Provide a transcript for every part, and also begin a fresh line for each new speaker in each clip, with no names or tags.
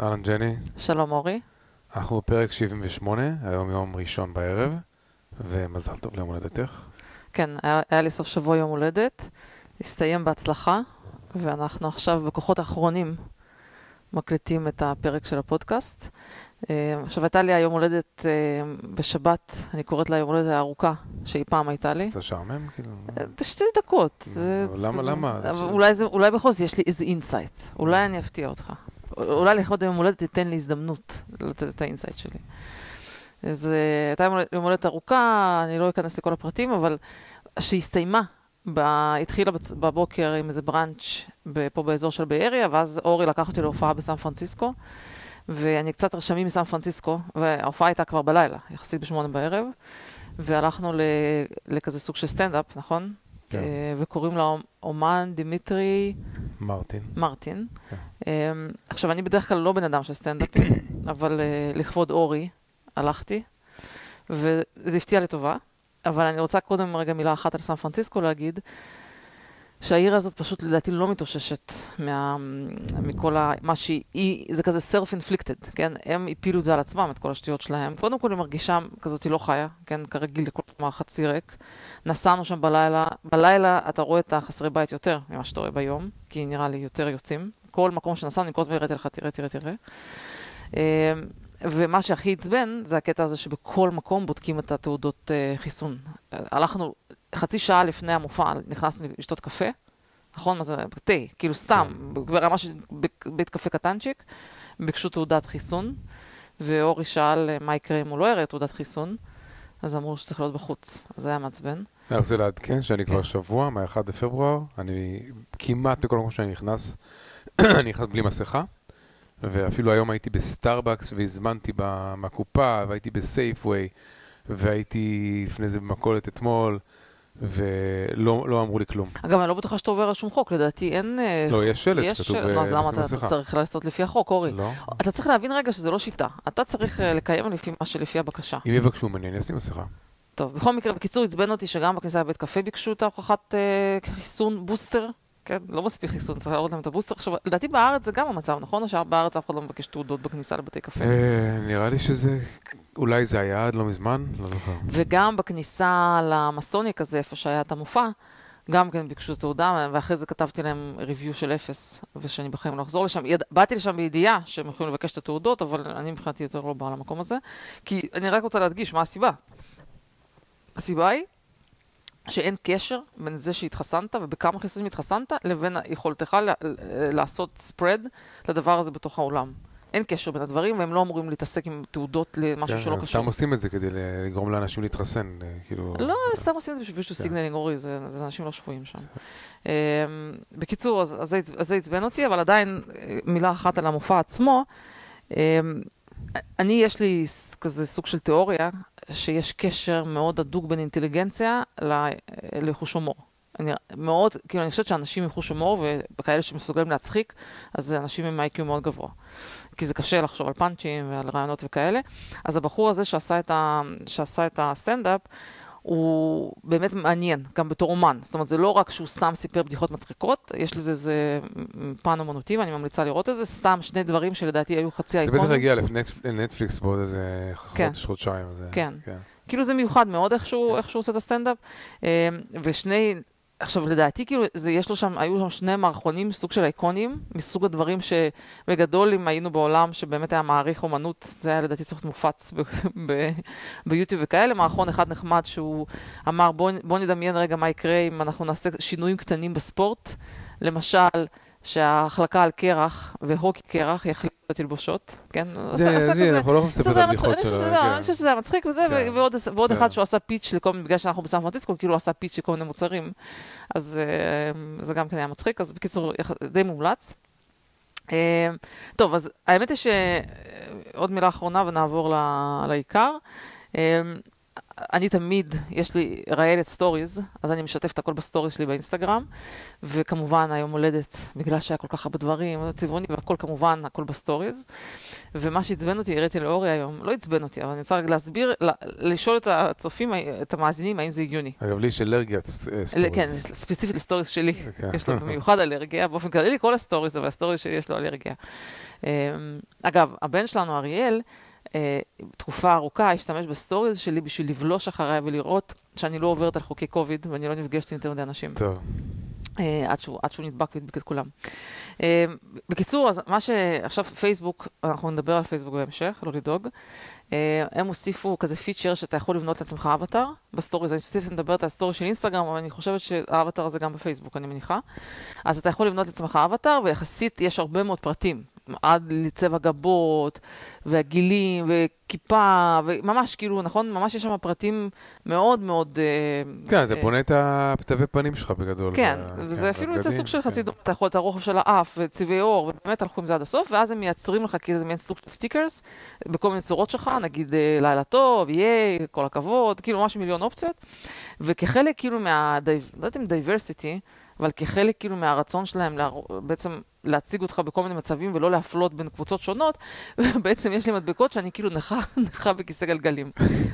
אהלן ג'ני,
שלום אורי.
אנחנו בפרק 78, היום יום ראשון בערב, ומזל טוב ליום הולדתך.
כן, היה, היה לי סוף שבוע יום הולדת, הסתיים בהצלחה, ואנחנו עכשיו בכוחות האחרונים מקליטים את הפרק של הפודקאסט. אה, עכשיו, הייתה לי היום הולדת אה, בשבת, אני קוראת לה יום הולדת הארוכה שאי פעם הייתה לי.
שעמם, כאילו?
אה, זה שתי דקות. זה-
אבל למה- למה?
אולי בכל זאת יש לי איזה insight. אולי אני אפתיע אותך. אולי לכבוד היום הולדת תיתן לי הזדמנות לתת את ה insight שלי. אז אה, הייתה יום הולדת- יום ארוכה, אני לא אכנס לכל הפרטים, אבל שהסתיימה, התחילה בבוקר עם איזה בראנץ' פה באזור של Bay Area, ואז אורי לקח אותי להופעה בסן פרנסיסקו, ואני קצת רשמים מסן פרנסיסקו, וההופעה הייתה כבר בלילה, יחסית בשמונה בערב, והלכנו לכזה סוג של סטנדאפ, נכון?
כן.
אה, וקוראים לו אומן דימיטרי
מרטין.
מרטין.
כן.
אמ, עכשיו, אני בדרך כלל לא בן אדם של סטנדאפים, אבל אה, לכבוד אורי הלכתי, וזה הפתיע לטובה. אבל אני רוצה קודם רגע מילה אחת על סן פרנסיסקו להגיד, שהעיר הזאת פשוט לדעתי לא מתאוששת מה, מכל ה... מה שהיא... היא- זה כזה self-inflicted, כן? הם הפילו את זה על עצמם, את כל השטויות שלהם. קודם כל היא מרגישה כזאת, היא לא חיה, כן? כרגיל לכל פעם חצי ריק. נסענו שם בלילה, בלילה אתה רואה את החסרי בית יותר ממה שאתה רואה ביום, כי נראה לי יותר יוצאים. כל מקום שנסענו, אני כל הזמן הראיתי לך, תראה, תראה, תראה. אמ, ומה שהכי עצבן זה הקטע הזה שבכל מקום בודקים את התעודות אה, חיסון. הלכנו חצי שעה לפני המופע, נכנסנו לשתות קפה, נכון? מה זה? תה, כאילו סתם, ברמה של בית- קפה קטנצ'יק, ביקשו תעודת חיסון, ואורי שאל אה, מה יקרה אם הוא לא יראה תעודת חיסון, אז אמרו שצריך להיות בחוץ, אז זה היה מעצבן.
אני רוצה לעדכן שאני כבר
כן.
שבוע, מה-1 בפברואר, אני כמעט בכל מקום שאני נכנס, אני נכנס בלי מסכה, ואפילו היום הייתי בסטארבקס והזמנתי מהקופה, והייתי בסייפווי, והייתי לפני זה במכולת אתמול, ולא לא אמרו לי כלום.
אגב, אני לא בטוחה שאתה עובר על שום חוק, לדעתי אין... אה,
לא, יש שלט
יש
שכתוב
נו, אז
אה,
למה אתה
מסכה.
צריך לעשות לפי החוק, אורי?
לא.
אתה צריך להבין רגע שזה לא שיטה. אתה צריך אה, לקיים לפי מה שלפי הבקשה.
אם יבקשו ממני, אני אשים מסכה.
טוב, בכל מקרה, בקיצור, עצבן אותי שגם בכניסה לבית קפה ביקשו את ההוכחת אה, חיסון בוסטר. כן, לא מספיק חיסון, צריך להראות להם את הבוסטר. עכשיו, לדעתי בארץ זה גם המצב, נכון? או שבארץ אף אחד לא מבקש תעודות בכניסה לבתי קפה?
אה, נראה לי שזה, אולי זה היה עד לא מזמן, לא זוכר.
וגם בכניסה למסוניק הזה, איפה שהיה את המופע, גם כן ביקשו תעודה, ואחרי זה כתבתי להם ריוויו של אפס, ושאני בחיים לא אחזור לשם. יד... באתי לשם בידיעה שהם יכולים לבקש את התעודות, אבל אני מבחינתי יותר לא באה למקום הזה. כי אני רק רוצה להדגיש מה הסיבה. הסיבה היא שאין קשר בין זה שהתחסנת ובכמה חיסונים התחסנת, לבין יכולתך לעשות spread לדבר הזה בתוך העולם. אין קשר בין הדברים, והם לא אמורים להתעסק עם תעודות למשהו
כן,
שלא קשור.
סתם עושים את זה כדי לגרום לאנשים להתחסן, אה, כאילו...
לא, הם סתם עושים את זה בשביל
כן.
וישו signaling, אורי, זה זה אנשים לא שפויים שם. אמ, בקיצור, אז אז זה עצבן אותי, אבל עדיין אה, מילה אחת על המופע עצמו. אמ, אני, יש לי כזה סוג של תיאוריה, שיש קשר מאוד הדוק בין אינטליגנציה לחוש הומור. אני מאוד, כאילו, אני חושבת שאנשים עם חוש הומור וכאלה שמסוגלים להצחיק, אז זה אנשים עם איי-קיו מאוד גבוה. כי זה קשה לחשוב על פאנצ'ים ועל רעיונות וכאלה. אז הבחור הזה שעשה את, ה, שעשה את הסטנדאפ, הוא באמת מעניין, גם בתור אומן. זאת אומרת, זה לא רק שהוא סתם סיפר בדיחות מצחיקות, יש לזה איזה פן אומנותי, ואני ממליצה לראות את זה. סתם שני דברים שלדעתי היו חצי
זה
אייקונים.
בטח יגיע לנטפליקס בעוד איזה
כן.
חודש, חודשיים. זה-
כן. כאילו זה מיוחד מאוד איך שהוא, איך שהוא עושה את הסטנדאפ. אה, ושני, עכשיו לדעתי כאילו, זה, יש לו שם, היו שם שני מערכונים, סוג של אייקונים, מסוג הדברים שבגדול אם היינו בעולם שבאמת היה מעריך אומנות, זה היה לדעתי צריך להיות מופץ ביוטיוב וכאלה. מערכון אחד נחמד שהוא אמר בוא, בוא נדמיין רגע מה יקרה אם אנחנו נעשה שינויים קטנים בספורט. למשל, שההחלקה על קרח והוקי קרח יחליפו את התלבושות, כן?
זה, עזבי, אנחנו לא יכולים לספר את הבדיחות כן.
אני חושבת שזה היה מצחיק וזה,
כן.
ועוד. אחד שהוא עשה פיץ' לכל מיני, בגלל שאנחנו בסן פרנסיסקו, כאילו הוא עשה פיץ' לכל מיני מוצרים, אז אה, זה גם כן היה מצחיק, אז בקיצור, די מומלץ. אה, טוב, אז האמת היא שעוד מילה אחרונה ונעבור לעיקר. אה, אני תמיד, יש לי ראיילת סטוריז, אז אני משתפת הכל בסטוריז שלי באינסטגרם, וכמובן היום הולדת, בגלל שהיה כל כך הרבה דברים, צבעוני והכל כמובן, הכל בסטוריז. ומה שעצבן אותי, הראיתי לאורי היום, לא עצבן אותי, אבל אני רוצה רק להסביר, לשאול את הצופים, את המאזינים, האם זה הגיוני.
אגב, לי יש אלרגיה סטוריז.
כן, ספציפית לסטוריז שלי,
כן.
יש לו במיוחד אלרגיה, באופן כללי לכל הסטוריז, אבל הסטוריז שלי יש לו אלרגיה. אמ, אגב, הבן שלנו, אריאל, אה, תקופה ארוכה השתמש בסטוריז שלי בשביל לבלוש אחריי ולראות שאני לא עוברת על חוקי קוביד ואני לא נפגשת עם יותר מדי אנשים.
טוב.
אה, עד שהוא, עד שהוא נדבק והדביק את כולם. אה, בקיצור, אז מה שעכשיו פייסבוק, אנחנו נדבר על פייסבוק בהמשך, לא לדאוג. הם הוסיפו כזה פיצ'ר שאתה יכול לבנות לעצמך אבטאר בסטוריז, אני ספציפית מדברת על הסטורי של אינסטגרם, אבל אני חושבת שהאבטאר הזה גם בפייסבוק, אני מניחה. אז אתה יכול לבנות לעצמך אבטאר, ויחסית יש הרבה מאוד פרטים. עד לצבע גבות, והגילים, וכיפה, וממש כאילו, נכון? ממש יש שם פרטים מאוד מאוד...
כן, אתה בונה את התווי פנים שלך בגדול.
כן, וזה אפילו יוצא סוג של חצי דומה, אתה יכול את הרוחב של האף, וצבעי עור, ובאמת הלכו עם זה עד הסוף, ואז הם מייצרים לך כאילו מעין סוג של stickers, בכל מיני צורות שלך, נגיד לילה טוב, ייי, כל הכבוד, כאילו ממש מיליון אופציות, וכחלק כאילו מה... לא יודעת אם diversity, אבל כחלק כאילו מהרצון שלהם בעצם להציג אותך בכל מיני מצבים ולא להפלות בין קבוצות שונות, בעצם יש לי מדבקות שאני כאילו נכה, נכה בכיסא גלגלים.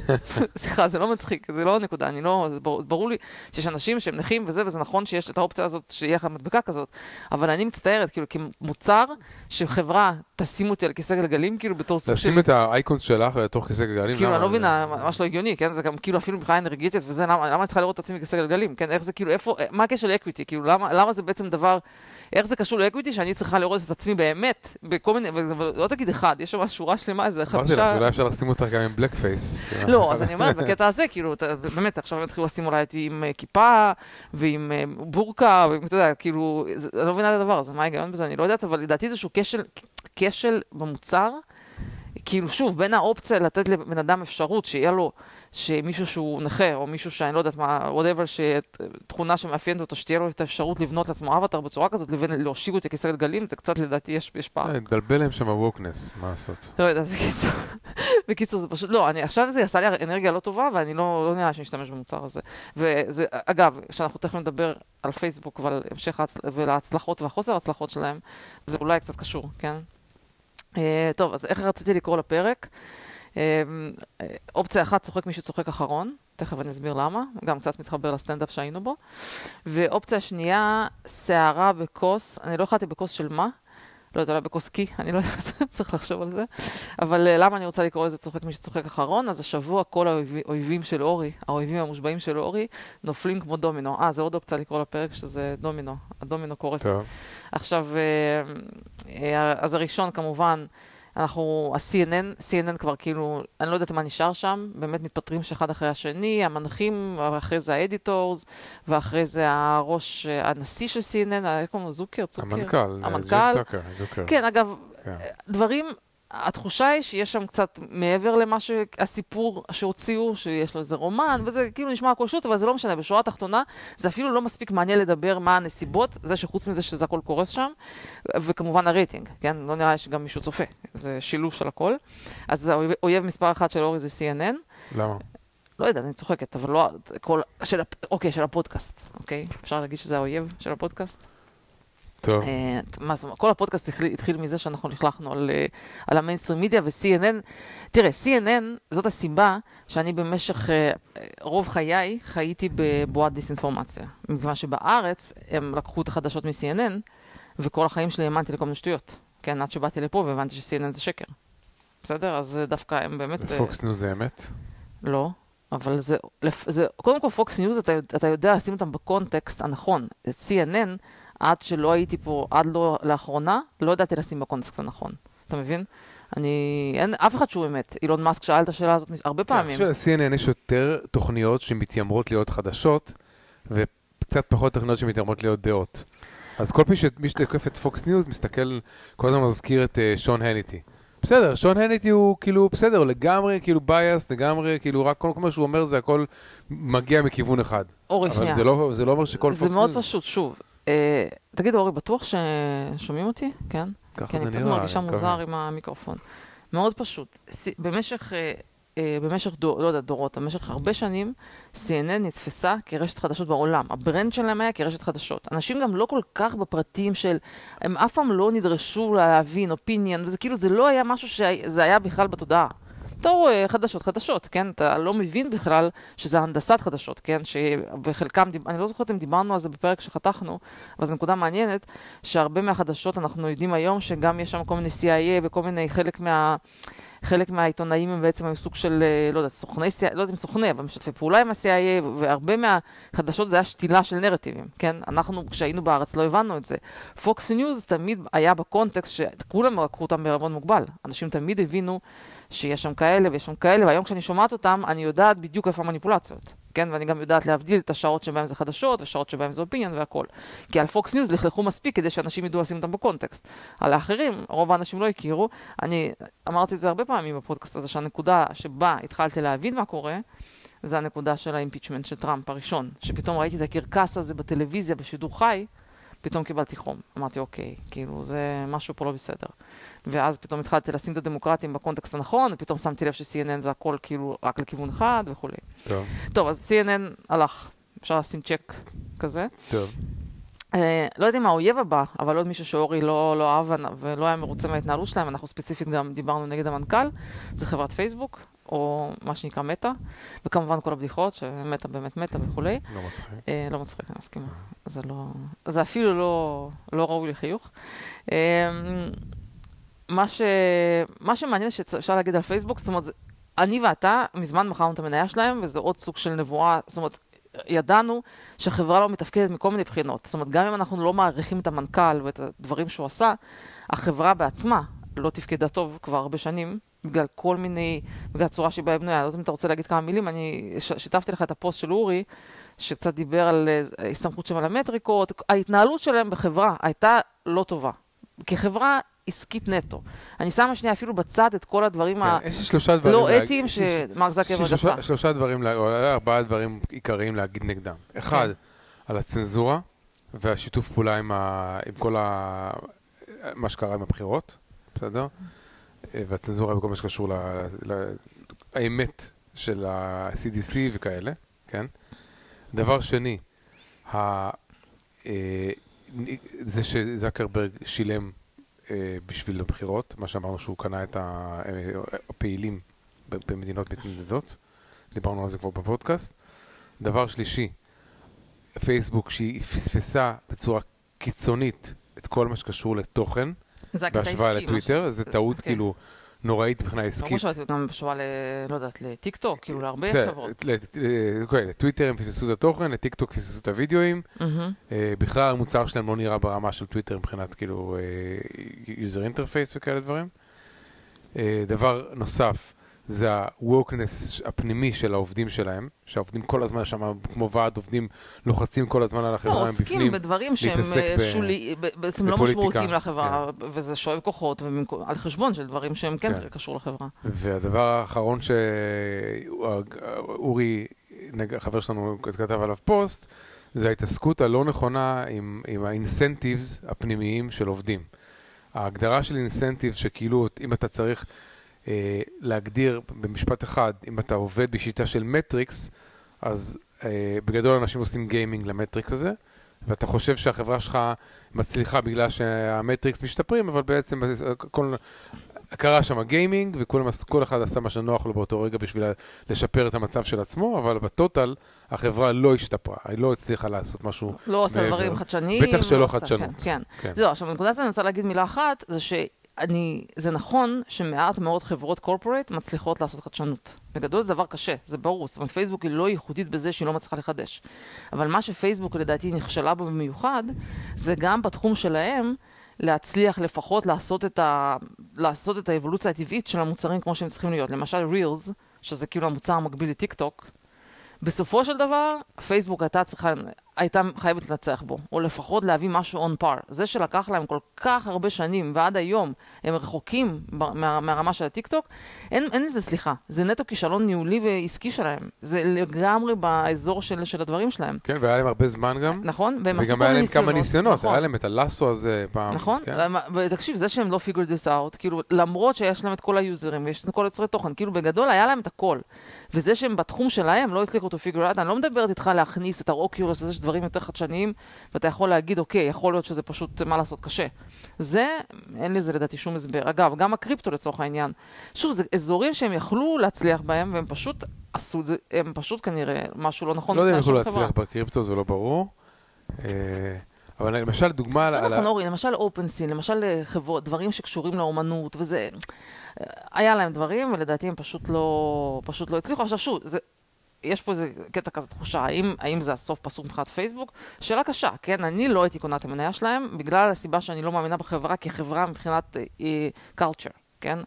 סליחה, זה לא מצחיק, זה לא הנקודה, אני לא, זה ברור, ברור לי שיש אנשים שהם נכים וזה, וזה נכון שיש את האופציה הזאת, שיהיה לך מדבקה כזאת, אבל אני מצטערת, כאילו, כמוצר שחברה תשים אותי על כיסא גלגלים, כאילו בתור סוג
של... לשים את האייקון שלך לתוך כיסא גלגלים,
כאילו, אני לא מבינה, ממש לא הגיוני, כן? זה גם כאילו אפילו מבחינה אנרגטית וזה, למה, למה אני צריכה לראות את עצמי בכיסא גלגלים, כן? איך זה כאילו, איפה, מה הקשר לאקוויטי? כאילו, למה, למה זה בעצם דבר... איך זה קשור לאקוויטי שאני צריכה לראות את עצמי באמת, בכל מיני, ולא תגיד אחד, יש שם שורה שלמה, איזה חמישה...
אמרתי לך, אולי אפשר לשים אותך גם עם בלק פייס.
לא, אז אני אומרת, בקטע הזה, כאילו, באמת, עכשיו הם התחילו לשים אולי אותי עם אה, כיפה, ועם אה, בורקה, ואתה יודע, כאילו, אני לא מבינה את הדבר הזה, מה ההיגיון בזה, אני לא יודעת, אבל לדעתי איזשהו כשל במוצר. כאילו, שוב, בין האופציה לתת לבן אדם אפשרות שיהיה לו, שמישהו שהוא נכה, או מישהו שאני לא יודעת מה, whatever, שתכונה שמאפיינת אותו, שתהיה לו את האפשרות לבנות לעצמו אבטר בצורה כזאת, לבין להושיב אותי כיסא גלגלים, זה קצת לדעתי יש, יש פער.
כן, התגלבל להם שם הווקנס, מה לעשות?
לא יודעת, בקיצור, בקיצור זה פשוט, לא, אני, עכשיו זה עשה לי אנרגיה לא טובה, ואני לא, לא נראה שאני אשתמש במוצר הזה. וזה, אגב, כשאנחנו תכף נדבר על פייסבוק ועל המשך ההצ... ולהצלחות והחוסר ההצלחות שלהם, זה אולי קצת קשור, כן? Uh, טוב, אז איך רציתי לקרוא לפרק? Uh, אופציה אחת, צוחק מי שצוחק אחרון, תכף אני אסביר למה, גם קצת מתחבר לסטנדאפ שהיינו בו. ואופציה שנייה, שערה בכוס, אני לא החלטתי בכוס של מה, לא יודעת, אולי בכוס קי, אני לא יודעת, צריך לחשוב על זה. אבל uh, למה אני רוצה לקרוא לזה צוחק מי שצוחק אחרון? אז השבוע כל האויבים של אורי, האויבים המושבעים של אורי, נופלים כמו דומינו. אה, זה עוד אופציה לקרוא לפרק שזה דומינו, הדומינו קורס.
טוב.
עכשיו, uh, אז הראשון כמובן, אנחנו, ה-CNN, CNN כבר כאילו, אני לא יודעת מה נשאר שם, באמת מתפטרים שאחד אחרי השני, המנחים, אחרי זה האדיטורס, ואחרי זה הראש, הנשיא של CNN, איך קוראים לו? זוקר? צוקר?
המנכ"ל,
המנכ"ל.
זוקר, זוקר.
כן, אגב,
כן.
דברים, התחושה היא שיש שם קצת מעבר למה שהסיפור שהוציאו, שיש לו איזה רומן, וזה כאילו נשמע הכל שוט, אבל זה לא משנה, בשורה התחתונה זה אפילו לא מספיק מעניין לדבר מה הנסיבות, זה שחוץ מזה שזה הכל קורס שם, וכמובן הרייטינג, כן? לא נראה שגם מישהו צופה, זה שילוב של הכל. אז האויב מספר אחת של אורי זה CNN.
למה?
לא יודעת, אני צוחקת, אבל לא, כל, של, אוקיי, של הפודקאסט, אוקיי? אפשר להגיד שזה האויב של הפודקאסט?
טוב.
Uh, מה זאת אומרת, כל הפודקאסט התחיל, התחיל מזה שאנחנו לכלכנו על, uh, על המיינסטרים מידיה ו-CNN. תראה, CNN, זאת הסיבה שאני במשך uh, רוב חיי חייתי בבועת דיסאינפורמציה. מכיוון שבארץ הם לקחו את החדשות מ-CNN, וכל החיים שלי האמנתי לכל מיני שטויות. כן, עד שבאתי לפה והבנתי ש-CNN זה שקר. בסדר? אז דווקא הם באמת...
ופוקס ניוז זה אמת?
לא. אבל זה, זה, קודם כל פוקס ניוז, אתה, אתה יודע לשים אותם בקונטקסט הנכון. את CNN, עד שלא הייתי פה, עד לא לאחרונה, לא ידעתי לשים בקונטקסט הנכון. אתה מבין? אני, אין אף אחד שהוא אמת. אילון מאסק שאל את השאלה הזאת הרבה פעמים.
אני חושב ל-CNN יש יותר תוכניות שמתיימרות להיות חדשות, וקצת פחות תוכניות שמתיימרות להיות דעות. אז כל פעם שמי שתקף את פוקס ניוז מסתכל, כל הזמן מזכיר את uh, שון הניטי. בסדר, שון הניטי הוא כאילו, בסדר, הוא לגמרי כאילו biased, לגמרי כאילו רק כל מה שהוא אומר זה הכל מגיע מכיוון אחד.
אורי, שנייה.
אבל זה לא, זה לא אומר שכל פוקס
ניוז... זה מאוד פשוט, שוב. אה, תגיד, אורי, בטוח ששומעים אותי? כן?
ככה
כן,
זה נראה.
כי אני קצת מרגישה מוזר עם המיקרופון. מאוד פשוט. במשך אה, במשך, דור, לא יודעת, דורות, במשך הרבה שנים, CNN נתפסה כרשת חדשות בעולם. ה brand שלהם היה כרשת חדשות. אנשים גם לא כל כך בפרטים של, הם אף פעם לא נדרשו להבין אופיניאן, וזה כאילו, זה לא היה משהו שזה היה בכלל בתודעה. אתה רואה חדשות חדשות, כן? אתה לא מבין בכלל שזה הנדסת חדשות, כן? שבחלקם, אני לא זוכרת אם דיברנו על זה בפרק שחתכנו, אבל זו נקודה מעניינת, שהרבה מהחדשות אנחנו יודעים היום שגם יש שם כל מיני CIA וכל מיני חלק מה... חלק מהעיתונאים הם בעצם היו סוג של, אה, לא יודעת, סוכני, לא יודעת אם סוכני, אבל משתפי פעולה עם ה-CIA, והרבה מהחדשות זה היה שתילה של נרטיבים, כן? אנחנו, כשהיינו בארץ, לא הבנו את זה. Fox News תמיד היה בקונטקסט שכולם לקחו אותם בערבון מוגבל. אנשים תמיד הבינו שיש שם כאלה ויש שם כאלה, והיום כשאני שומעת אותם, אני יודעת בדיוק איפה המניפולציות. כן, ואני גם יודעת להבדיל את השעות שבהן זה חדשות, ושעות שבהן זה opinion והכל. כי על פוקס ניוז לכלכו מספיק כדי שאנשים ידעו לשים אותם בקונטקסט. על האחרים, רוב האנשים לא הכירו. אני אמרתי את זה הרבה פעמים בפודקאסט הזה, שהנקודה שבה התחלתי להבין מה קורה, זה הנקודה של ה impeachment של טראמפ הראשון. שפתאום ראיתי את הקרקס הזה בטלוויזיה בשידור חי, פתאום קיבלתי חום. אמרתי, אוקיי, כאילו, זה משהו פה לא בסדר. ואז פתאום התחלתי לשים את הדמוקרטים בקונטקסט הנכון, ופתאום שמתי לב ש-CNN זה הכל כאילו רק לכיוון אחד וכולי.
טוב.
טוב, אז CNN הלך, אפשר לשים צ'ק כזה.
טוב.
Uh, לא יודעת אם האויב הבא, אבל עוד מישהו שאורי לא, לא אהב ולא היה מרוצה מההתנהלות שלהם, אנחנו ספציפית גם דיברנו נגד המנכ"ל, זה חברת פייסבוק, או מה שנקרא מטא, וכמובן כל הבדיחות, שמטא באמת מטא וכולי.
לא מצחיק. Uh,
לא מצחיק, אני מסכימה. זה לא... זה אפילו לא, לא ראוי לחיוך. Uh, מה, ש... מה שמעניין שאפשר להגיד על פייסבוק, זאת אומרת, אני ואתה מזמן מכרנו את המניה שלהם, וזה עוד סוג של נבואה, זאת אומרת, ידענו שהחברה לא מתפקדת מכל מיני בחינות. זאת אומרת, גם אם אנחנו לא מעריכים את המנכ"ל ואת הדברים שהוא עשה, החברה בעצמה לא תפקדה טוב כבר הרבה שנים, בגלל כל מיני, בגלל הצורה שבה היא בנויה. אני לא יודעת אם אתה רוצה להגיד כמה מילים, אני שיתפתי לך את הפוסט של אורי, שקצת דיבר על אה, הסתמכות שם על המטריקות. ההתנהלות שלהם בחברה הייתה לא טובה. כחברה עסקית נטו. אני שמה שנייה אפילו בצד את כל הדברים הלא אתיים שמרק זקרברג עשה.
שלושה דברים, או ארבעה דברים עיקריים להגיד נגדם. אחד, כן. על הצנזורה והשיתוף פעולה עם כל מה שקרה עם הבחירות, בסדר? והצנזורה בכל מה שקשור לאמת של ה-CDC וכאלה, כן? דבר שני, אה, זה שזקרברג שילם אה, בשביל הבחירות, מה שאמרנו שהוא קנה את הפעילים במדינות מתנדדות, דיברנו על זה כבר בפודקאסט. דבר שלישי, פייסבוק שהיא פספסה בצורה קיצונית את כל מה שקשור לתוכן, בהשוואה לטוויטר, זה טעות אוקיי. כאילו נוראית מבחינה עסקית.
ברור שאתה גם בהשוואה ל... לא יודעת, לטיק טוק, כאילו להרבה חברות.
אוקיי, לטוויטר הם פספסו את התוכן, לטיק טוק פספסו את הוידאואים. אה, בכלל המוצר שלהם לא נראה ברמה של טוויטר מבחינת כאילו אה, user interface וכאלה דברים. אה, דבר נוסף, זה ה-wokeness הפנימי של העובדים שלהם, שהעובדים כל הזמן שם, כמו ועד עובדים, לוחצים כל הזמן על החברה,
לא, הם בפנים, עוסקים בדברים שהם שולי, בעצם לא משמעותיים לחברה, כן. וזה שואב כוחות, על חשבון של דברים שהם כן, כן. קשור לחברה.
והדבר האחרון שאורי, חבר שלנו, כתב עליו פוסט, זה ההתעסקות הלא נכונה עם, עם האינסנטיבס הפנימיים של עובדים. ההגדרה של אינסנטיב שכאילו, אם אתה צריך... אה, להגדיר במשפט אחד, אם אתה עובד בשיטה של מטריקס, אז אה, בגדול אנשים עושים gaming ל metrics הזה, ואתה חושב שהחברה שלך מצליחה בגלל שה metrics משתפרים, אבל בעצם כל, קרה שם gaming, וכל אחד עשה מה שנוח לו באותו רגע בשביל לשפר את המצב של עצמו, אבל ב total החברה לא השתפרה, היא לא הצליחה לעשות משהו
לא עשתה דברים חדשניים.
בטח שלא לא חדשנות.
כן, כן. כן. זהו, עכשיו בנקודה הזאת אני רוצה להגיד מילה אחת, זה ש... אני, זה נכון שמעט מאוד חברות corporate מצליחות לעשות חדשנות. בגדול זה דבר קשה, זה ברור. זאת אומרת, פייסבוק היא לא ייחודית בזה שהיא לא מצליחה לחדש. אבל מה שפייסבוק לדעתי נכשלה בו במיוחד, זה גם בתחום שלהם להצליח לפחות לעשות את, ה, לעשות את האבולוציה הטבעית של המוצרים כמו שהם צריכים להיות. למשל רילס, שזה כאילו המוצר המקביל לטיק טוק, בסופו של דבר, פייסבוק הייתה צריכה, הייתה חייבת לנצח בו, או לפחות להביא משהו on par. זה שלקח להם כל כך הרבה שנים, ועד היום הם רחוקים מה, מהרמה של הטיקטוק, אין, אין לזה סליחה. זה נטו כישלון ניהולי ועסקי שלהם. זה לגמרי באזור של, של הדברים שלהם.
כן, והיה להם הרבה זמן גם.
נכון,
והם עשו כל מיני ניסיונות. וגם היה להם כמה ניסיונות,
נכון.
היה להם את הלאסו הזה פעם.
נכון,
כן?
ותקשיב, זה שהם לא figured this out, כאילו, למרות שיש להם את כל היוזרים ויש את כל יוצרי תוכן, כאילו, בגדול היה להם את הכל. וזה שהם בתחום שלהם לא הצליחו to figure out, אני לא מדברת איתך להכניס את וזה שדברים יותר חדשניים, ואתה יכול להגיד, אוקיי, יכול להיות שזה פשוט, מה לעשות, קשה. זה, אין לזה לדעתי שום הסבר. אגב, גם הקריפטו לצורך העניין. שוב, זה אזורים שהם יכלו להצליח בהם, והם פשוט עשו את זה, הם פשוט כנראה משהו לא נכון.
לא יודע אם יכלו להצליח בקריפטו, זה לא ברור. אה, אבל למשל דוגמה...
לא נכון, אורי, למשל אופנסין, למשל אה, חברות, דברים שקשורים לאומנות, וזה... אה, היה להם דברים, ולדעתי הם פשוט לא, פשוט לא הצליחו. עכשיו שוב, זה, יש פה איזה קטע כזה תחושה, האם, האם זה הסוף פסוק מבחינת פייסבוק? שאלה קשה, כן? אני לא הייתי קונה את המניה שלהם, בגלל הסיבה שאני לא מאמינה בחברה כחברה מבחינת אה, culture. כן?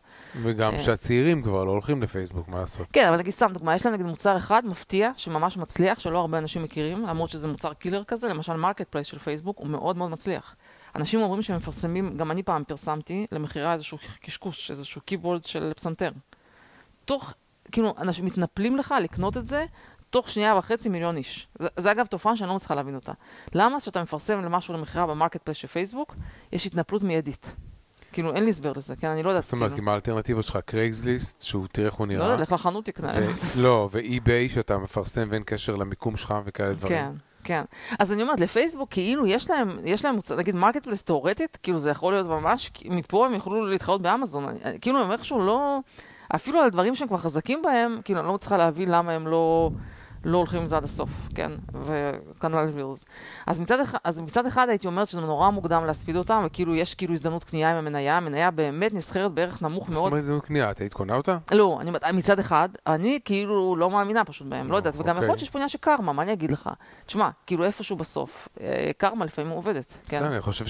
וגם אה. שהצעירים כבר לא הולכים לפייסבוק, מה לעשות?
כן, אבל נגיד סתם דוגמה, יש להם נגיד מוצר אחד מפתיע, שממש מצליח, שלא הרבה אנשים מכירים, למרות שזה מוצר killer כזה, למשל Marketplace של פייסבוק, הוא מאוד מאוד מצליח. אנשים אומרים שהם מפרסמים, גם אני פעם פרסמתי למכירה איזשהו קשקוש, איזשהו keyboard של פסנתר. תוך, כאילו, אנשים מתנפלים לך לקנות את זה, תוך שנייה וחצי מיליון איש. זה, זה אגב תופעה שאני לא מצליחה להבין אותה. למה כשאתה מפרסם למשהו למכירה ב Marketplace של פייסבוק, יש התנפלות מיידית. כאילו, אין לי הסבר לזה, כן? אני לא יודעת.
זאת אומרת,
כאילו.
כי מה האלטרנטיבות שלך? Craigslist, שהוא תראה איך הוא נראה.
לא יודע, לך לחנות תקנה.
לא, ו eBay, שאתה מפרסם ואין קשר למיקום שלך וכאלה דברים.
כן. כן. אז אני אומרת, לפייסבוק, כאילו, יש להם, יש להם, נגיד, Marketplace תאורטית, כאילו, זה יכול להיות ממש, מפה הם יוכלו להתחרות באמזון. כאילו, הם איכשהו לא, אפילו על דברים שהם כבר חזקים בהם, כאילו, אני לא מצליחה להבין למה הם לא... לא הולכים עם זה עד הסוף, כן? וכנ"ל Reels. אז מצד, אחד, אז מצד אחד הייתי אומרת שזה נורא מוקדם להספיד אותם, וכאילו יש כאילו הזדמנות קנייה עם המניה, המניה באמת נסחרת בערך נמוך מאוד. זאת
אומרת הזדמנות קנייה, את היית קונה אותה?
לא, אני, מצד אחד, אני כאילו לא מאמינה פשוט בהם, לא יודעת, וגם יכול להיות שיש פה עניין של קרמה, מה אני אגיד לך? תשמע, כאילו איפשהו בסוף, אה, קרמה לפעמים עובדת, כן?
בסדר, אני חושב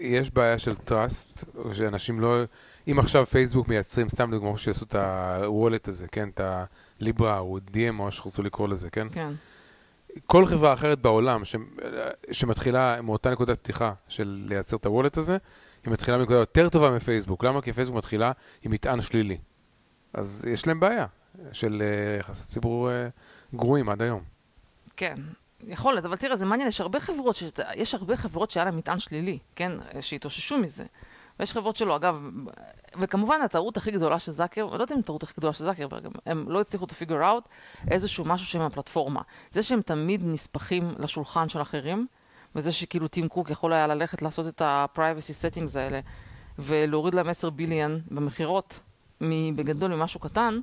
שיש בעיה של טראסט, שאנשים לא... אם עכשיו פייסבוק מייצרים, סתם דוגמא, שיעשו את הוולט הזה, כן? את ה... ליברה או DM או מה שרצו לקרוא לזה, כן?
כן.
כל חברה אחרת בעולם ש... שמתחילה מאותה נקודת פתיחה של לייצר את הוולט הזה, היא מתחילה מנקודה יותר טובה מפייסבוק. למה? כי פייסבוק מתחילה עם מטען שלילי. אז יש להם בעיה של אה, יחסי ציבור uh, גרועים עד היום.
כן, יכול להיות, אבל תראה, זה מעניין, יש הרבה חברות, ש... יש הרבה חברות שהיה להם מטען שלילי, כן? שהתאוששו מזה. ויש חברות שלא. אגב, וכמובן הטעות הכי גדולה של זאקר, אני לא יודעת אם הטעות הכי גדולה של זאקר, הם לא הצליחו to figure out איזשהו משהו שהם הפלטפורמה. זה שהם תמיד נספחים לשולחן של אחרים, וזה שכאילו טים קוק יכול היה ללכת לעשות את ה-privacy settings האלה, ולהוריד להם 10 ביליאן במכירות, בגדול ממשהו קטן,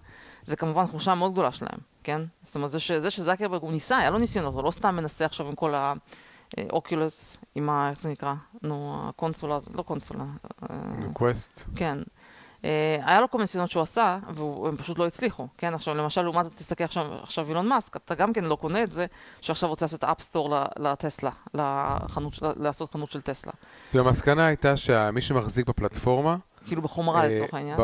זה כמובן חולשה מאוד גדולה שלהם, כן? זאת אומרת, זה, ש, זה שזאקרברג הוא ניסה, היה לו ניסיונות, הוא לא סתם מנסה עכשיו עם כל ה... אוקולוס, עם ה... איך זה נקרא? נו, הקונסולה, לא קונסולה.
Quest.
כן. אה, היה לו כל מיני ניסיונות שהוא עשה, והם פשוט לא הצליחו, כן? עכשיו, למשל, לעומת זאת, תסתכל עכשיו, עכשיו אילון מאסק, אתה גם כן לא קונה את זה, שעכשיו רוצה לעשות App Store לטסלה, לחנות, לעשות חנות של טסלה.
המסקנה הייתה שמי שמחזיק בפלטפורמה,
כאילו בחומרה אה, לצורך העניין.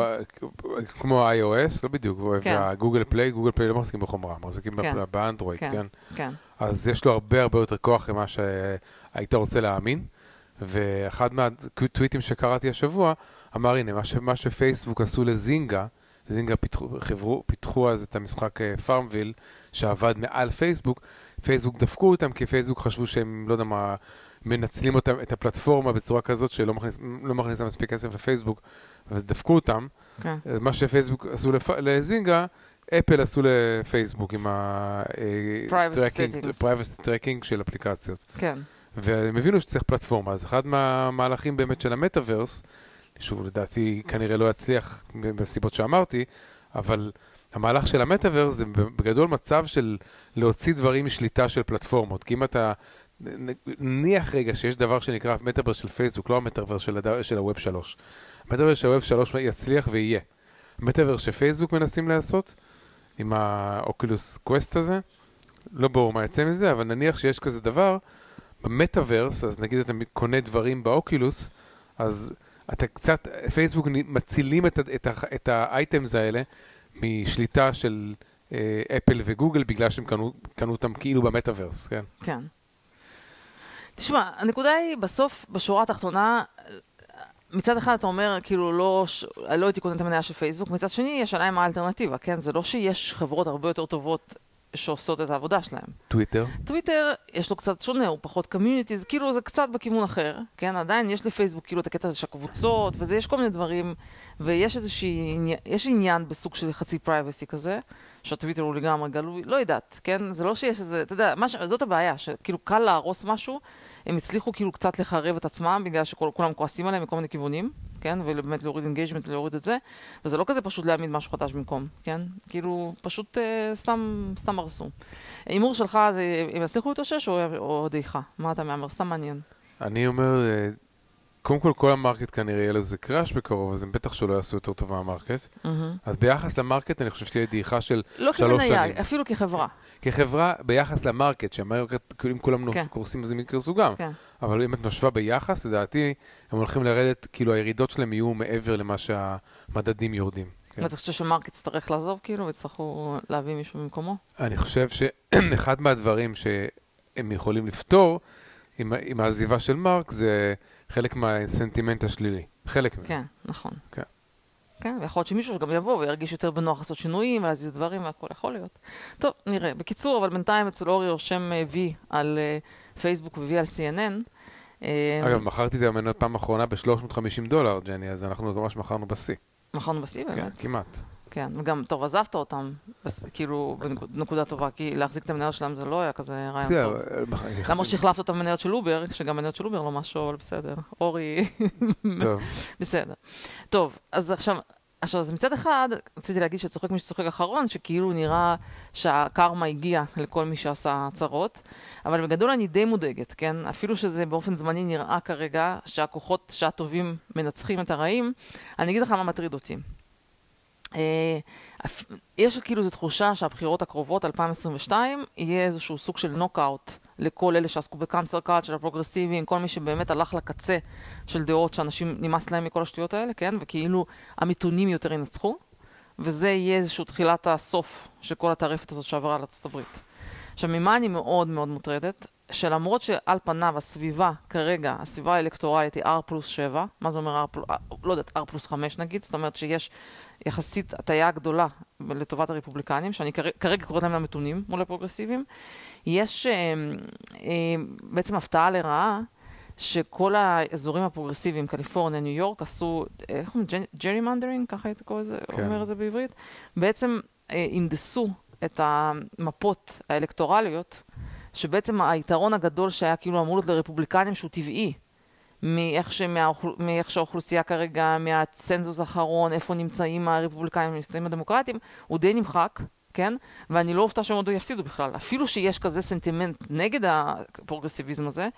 כמו iOS, לא בדיוק. וה Google Play, Google Play לא מחזיקים בחומרה, מחזיקים כן. באנדרואיד, כן?
כן. כן.
אז יש לו הרבה הרבה יותר כוח ממה שהיית רוצה להאמין. ואחד מהטוויטים שקראתי השבוע אמר, הנה, מה, ש, מה שפייסבוק עשו לזינגה, זינגה פיתחו, חברו, פיתחו אז את המשחק FarmVille, שעבד מעל פייסבוק, פייסבוק דפקו אותם כי פייסבוק חשבו שהם, לא יודע מה, מנצלים אותם, את הפלטפורמה בצורה כזאת שלא מכניס, לא מכניסה מספיק כסף לפייסבוק, אז דפקו אותם. Okay.
כן.
מה שפייסבוק עשו לפ... לזינגה, אפל עשו לפייסבוק עם ה-privacy tracking של אפליקציות.
כן.
והם הבינו שצריך פלטפורמה, אז אחד מהמהלכים באמת של המטאוורס, שהוא לדעתי כנראה לא יצליח בסיבות שאמרתי, אבל המהלך של המטאוורס זה בגדול מצב של להוציא דברים משליטה של פלטפורמות. כי אם אתה, נניח רגע שיש דבר שנקרא מטאוורס של פייסבוק, לא המטאוורס של, הד... של ה Web 3. המטאוורס של ה Web 3 יצליח ויהיה. המטאוורס שפייסבוק מנסים לעשות, עם ה Oculus Quest הזה, לא ברור מה יצא מזה, אבל נניח שיש כזה דבר, במטאוורס, אז נגיד אתה קונה דברים באוקילוס, אז אתה קצת, פייסבוק מצילים את, את, את האייטמס האלה משליטה של אה, אפל וגוגל בגלל שהם קנו, קנו אותם כאילו במטאוורס, כן?
כן. תשמע, הנקודה היא, בסוף, בשורה התחתונה, מצד אחד אתה אומר, כאילו, לא, לא הייתי קונה את המניה של פייסבוק, מצד שני, השאלה מה האלטרנטיבה, כן? זה לא שיש חברות הרבה יותר טובות שעושות את העבודה שלהם.
טוויטר?
טוויטר, יש לו קצת שונה, הוא פחות communities, כאילו זה קצת בכיוון אחר, כן? עדיין יש לפייסבוק כאילו את הקטע הזה של הקבוצות, וזה, יש כל מיני דברים, ויש איזושהי, יש עניין בסוג של חצי privacy כזה, שהטוויטר הוא לגמרי גלוי, לא יודעת, כן? זה לא שיש איזה, אתה יודע, מה ש... זאת הבעיה, שכאילו קל להרוס משהו, הם הצליחו כאילו קצת לחרב את עצמם, בגלל שכולם כועסים עליהם מכל מיני כיוונים, כן? ובאמת להוריד engagement ולהוריד את זה, וזה לא כזה פשוט להעמיד משהו חדש במקום, כן? כאילו, פשוט אה, סתם, סתם הרסו. הימור שלך זה אם יצליחו להתאושש או, או דעיכה? מה אתה מהמר? סתם מעניין.
אני אומר, אה, קודם כל, כל ה market כנראה יהיה לזה crash בקרוב, אז הם בטח שלא יעשו יותר טוב מה market.
מהמם.
אז ביחס ל market, אני חושב שתהיה דעיכה של
לא
שלוש
כמניה,
שנים.
אפילו כחברה.
כחברה, ביחס ל market, שה market, כאילו, אם כולם
כן.
קורסים אז הם יקרסו גם.
כן.
אבל אם את משווה ביחס, לדעתי, הם הולכים לרדת, כאילו הירידות שלהם יהיו מעבר למה שהמדדים יורדים. כן.
ואתה חושב שמרק יצטרך לעזוב כאילו, ויצטרכו להביא מישהו במקומו?
אני חושב שאחד מהדברים שהם יכולים לפתור עם, עם העזיבה של מרק זה חלק מהסנטימנט השלילי. חלק מזה.
כן, נכון.
כן.
כן, ויכול להיות שמישהו שגם יבוא וירגיש יותר בנוח לעשות שינויים ולהזיז דברים והכל יכול להיות. טוב, נראה. בקיצור, אבל בינתיים אצל אורי רושם אה, וי על אה, פייסבוק ו-V על CNN. אה,
אגב, מכרתי את המניות פעם אחרונה ב-350 דולר, ג'ני, אז אנחנו ממש מכרנו בשיא.
מכרנו בשיא
כן,
באמת.
כמעט.
כן, וגם, טוב, עזבת אותם, כאילו, בנקודה טובה, כי להחזיק את המניות שלהם זה לא היה כזה רעיון טוב. למרות שהחלפת אותם במניות של אובר, שגם מניות של אובר לא משהו, אבל בסדר. אורי,
טוב,
בסדר. טוב, אז עכשיו, עכשיו, אז מצד אחד, רציתי להגיד שצוחק מי שצוחק אחרון, שכאילו נראה שהקרמה הגיעה לכל מי שעשה הצהרות, אבל בגדול אני די מודאגת, כן? אפילו שזה באופן זמני נראה כרגע שהכוחות שהטובים מנצחים את הרעים, אני אגיד לך מה מטריד אותי. אה, יש כאילו איזו תחושה שהבחירות הקרובות, 2022, יהיה איזשהו סוג של נוקאוט לכל אלה שעסקו בקאנצר קארט של הפרוגרסיביים, כל מי שבאמת הלך לקצה של דעות שאנשים נמאס להם מכל השטויות האלה, כן? וכאילו המתונים יותר ינצחו, וזה יהיה איזשהו תחילת הסוף של כל הטרפת הזאת שעברה על ארצות הברית. עכשיו, ממה אני מאוד מאוד מוטרדת? שלמרות שעל פניו הסביבה כרגע, הסביבה האלקטורלית היא R פלוס 7, מה זה אומר R פלוס, לא יודעת, R פלוס 5 נגיד, זאת אומרת שיש יחסית הטיה גדולה לטובת הרפובליקנים, שאני כרגע, כרגע קוראת להם למתונים מול הפרוגרסיביים, יש אה, אה, בעצם הפתעה לרעה. שכל האזורים הפרוגרסיביים, קליפורניה, ניו יורק, עשו, אה, איך אומרים, gerrymandering, ככה היית קורא לזה,
כן.
אומר את זה בעברית, בעצם אה, הנדסו את המפות האלקטורליות, שבעצם היתרון הגדול שהיה כאילו אמור להיות לרפובליקנים שהוא טבעי, מאיך, שמהאוכל, מאיך שהאוכלוסייה כרגע, מה census האחרון, איפה נמצאים הרפובליקנים, נמצאים הדמוקרטים, הוא די נמחק, כן? ואני לא אופתע שהם עוד לא יפסידו בכלל. אפילו שיש כזה סנטימנט נגד הפרוגרסיביזם הזה,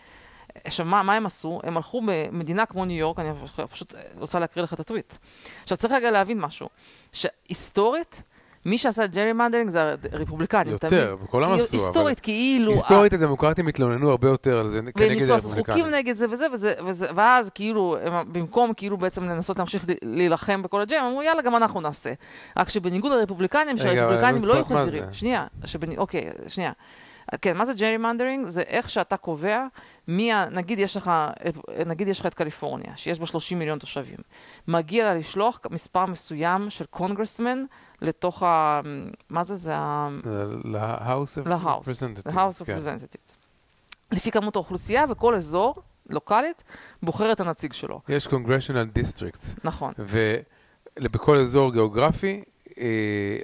עכשיו, מה, מה הם עשו? הם הלכו במדינה כמו ניו יורק, אני פשוט רוצה להקריא לך את הטוויט. עכשיו, צריך רגע להבין משהו, שהיסטורית, מי שעשה gerrymandering זה הרפובליקנים,
יותר,
מבין?
בכולם עשו, אבל...
היסטורית, כאילו...
היסטורית הדמוקרטים התלוננו הרבה יותר על זה כנגד
ניסו לעשות
הרפובליקנים.
חוקים נגד זה וזה, וזה, ואז כאילו, במקום כאילו בעצם לנסות להמשיך להילחם בכל הג'ם, אמרו יאללה, גם אנחנו נעשה. רק שבניגוד לרפובליקנים,
אבל
שהרפובליקנים
לא
לא
מה
חזירים. שנייה. אוקיי, שנייה. כן, מה זה ג'רי מנדרינג? זה איך שאתה קובע מי, ה- נגיד יש לך, נגיד יש לך את קליפורניה, שיש בה 30 מיליון תושבים. מגיע לה לשלוח מספר מסוים של קונגרסמן לתוך ה... מה זה? זה ה...
ל-House of Representatives.
ל-House of
כן.
Representatives. לפי כמות האוכלוסייה, וכל אזור, לוקאלית, בוחר את הנציג שלו.
יש Congressional Districts,
נכון.
ובכל אזור גיאוגרפי,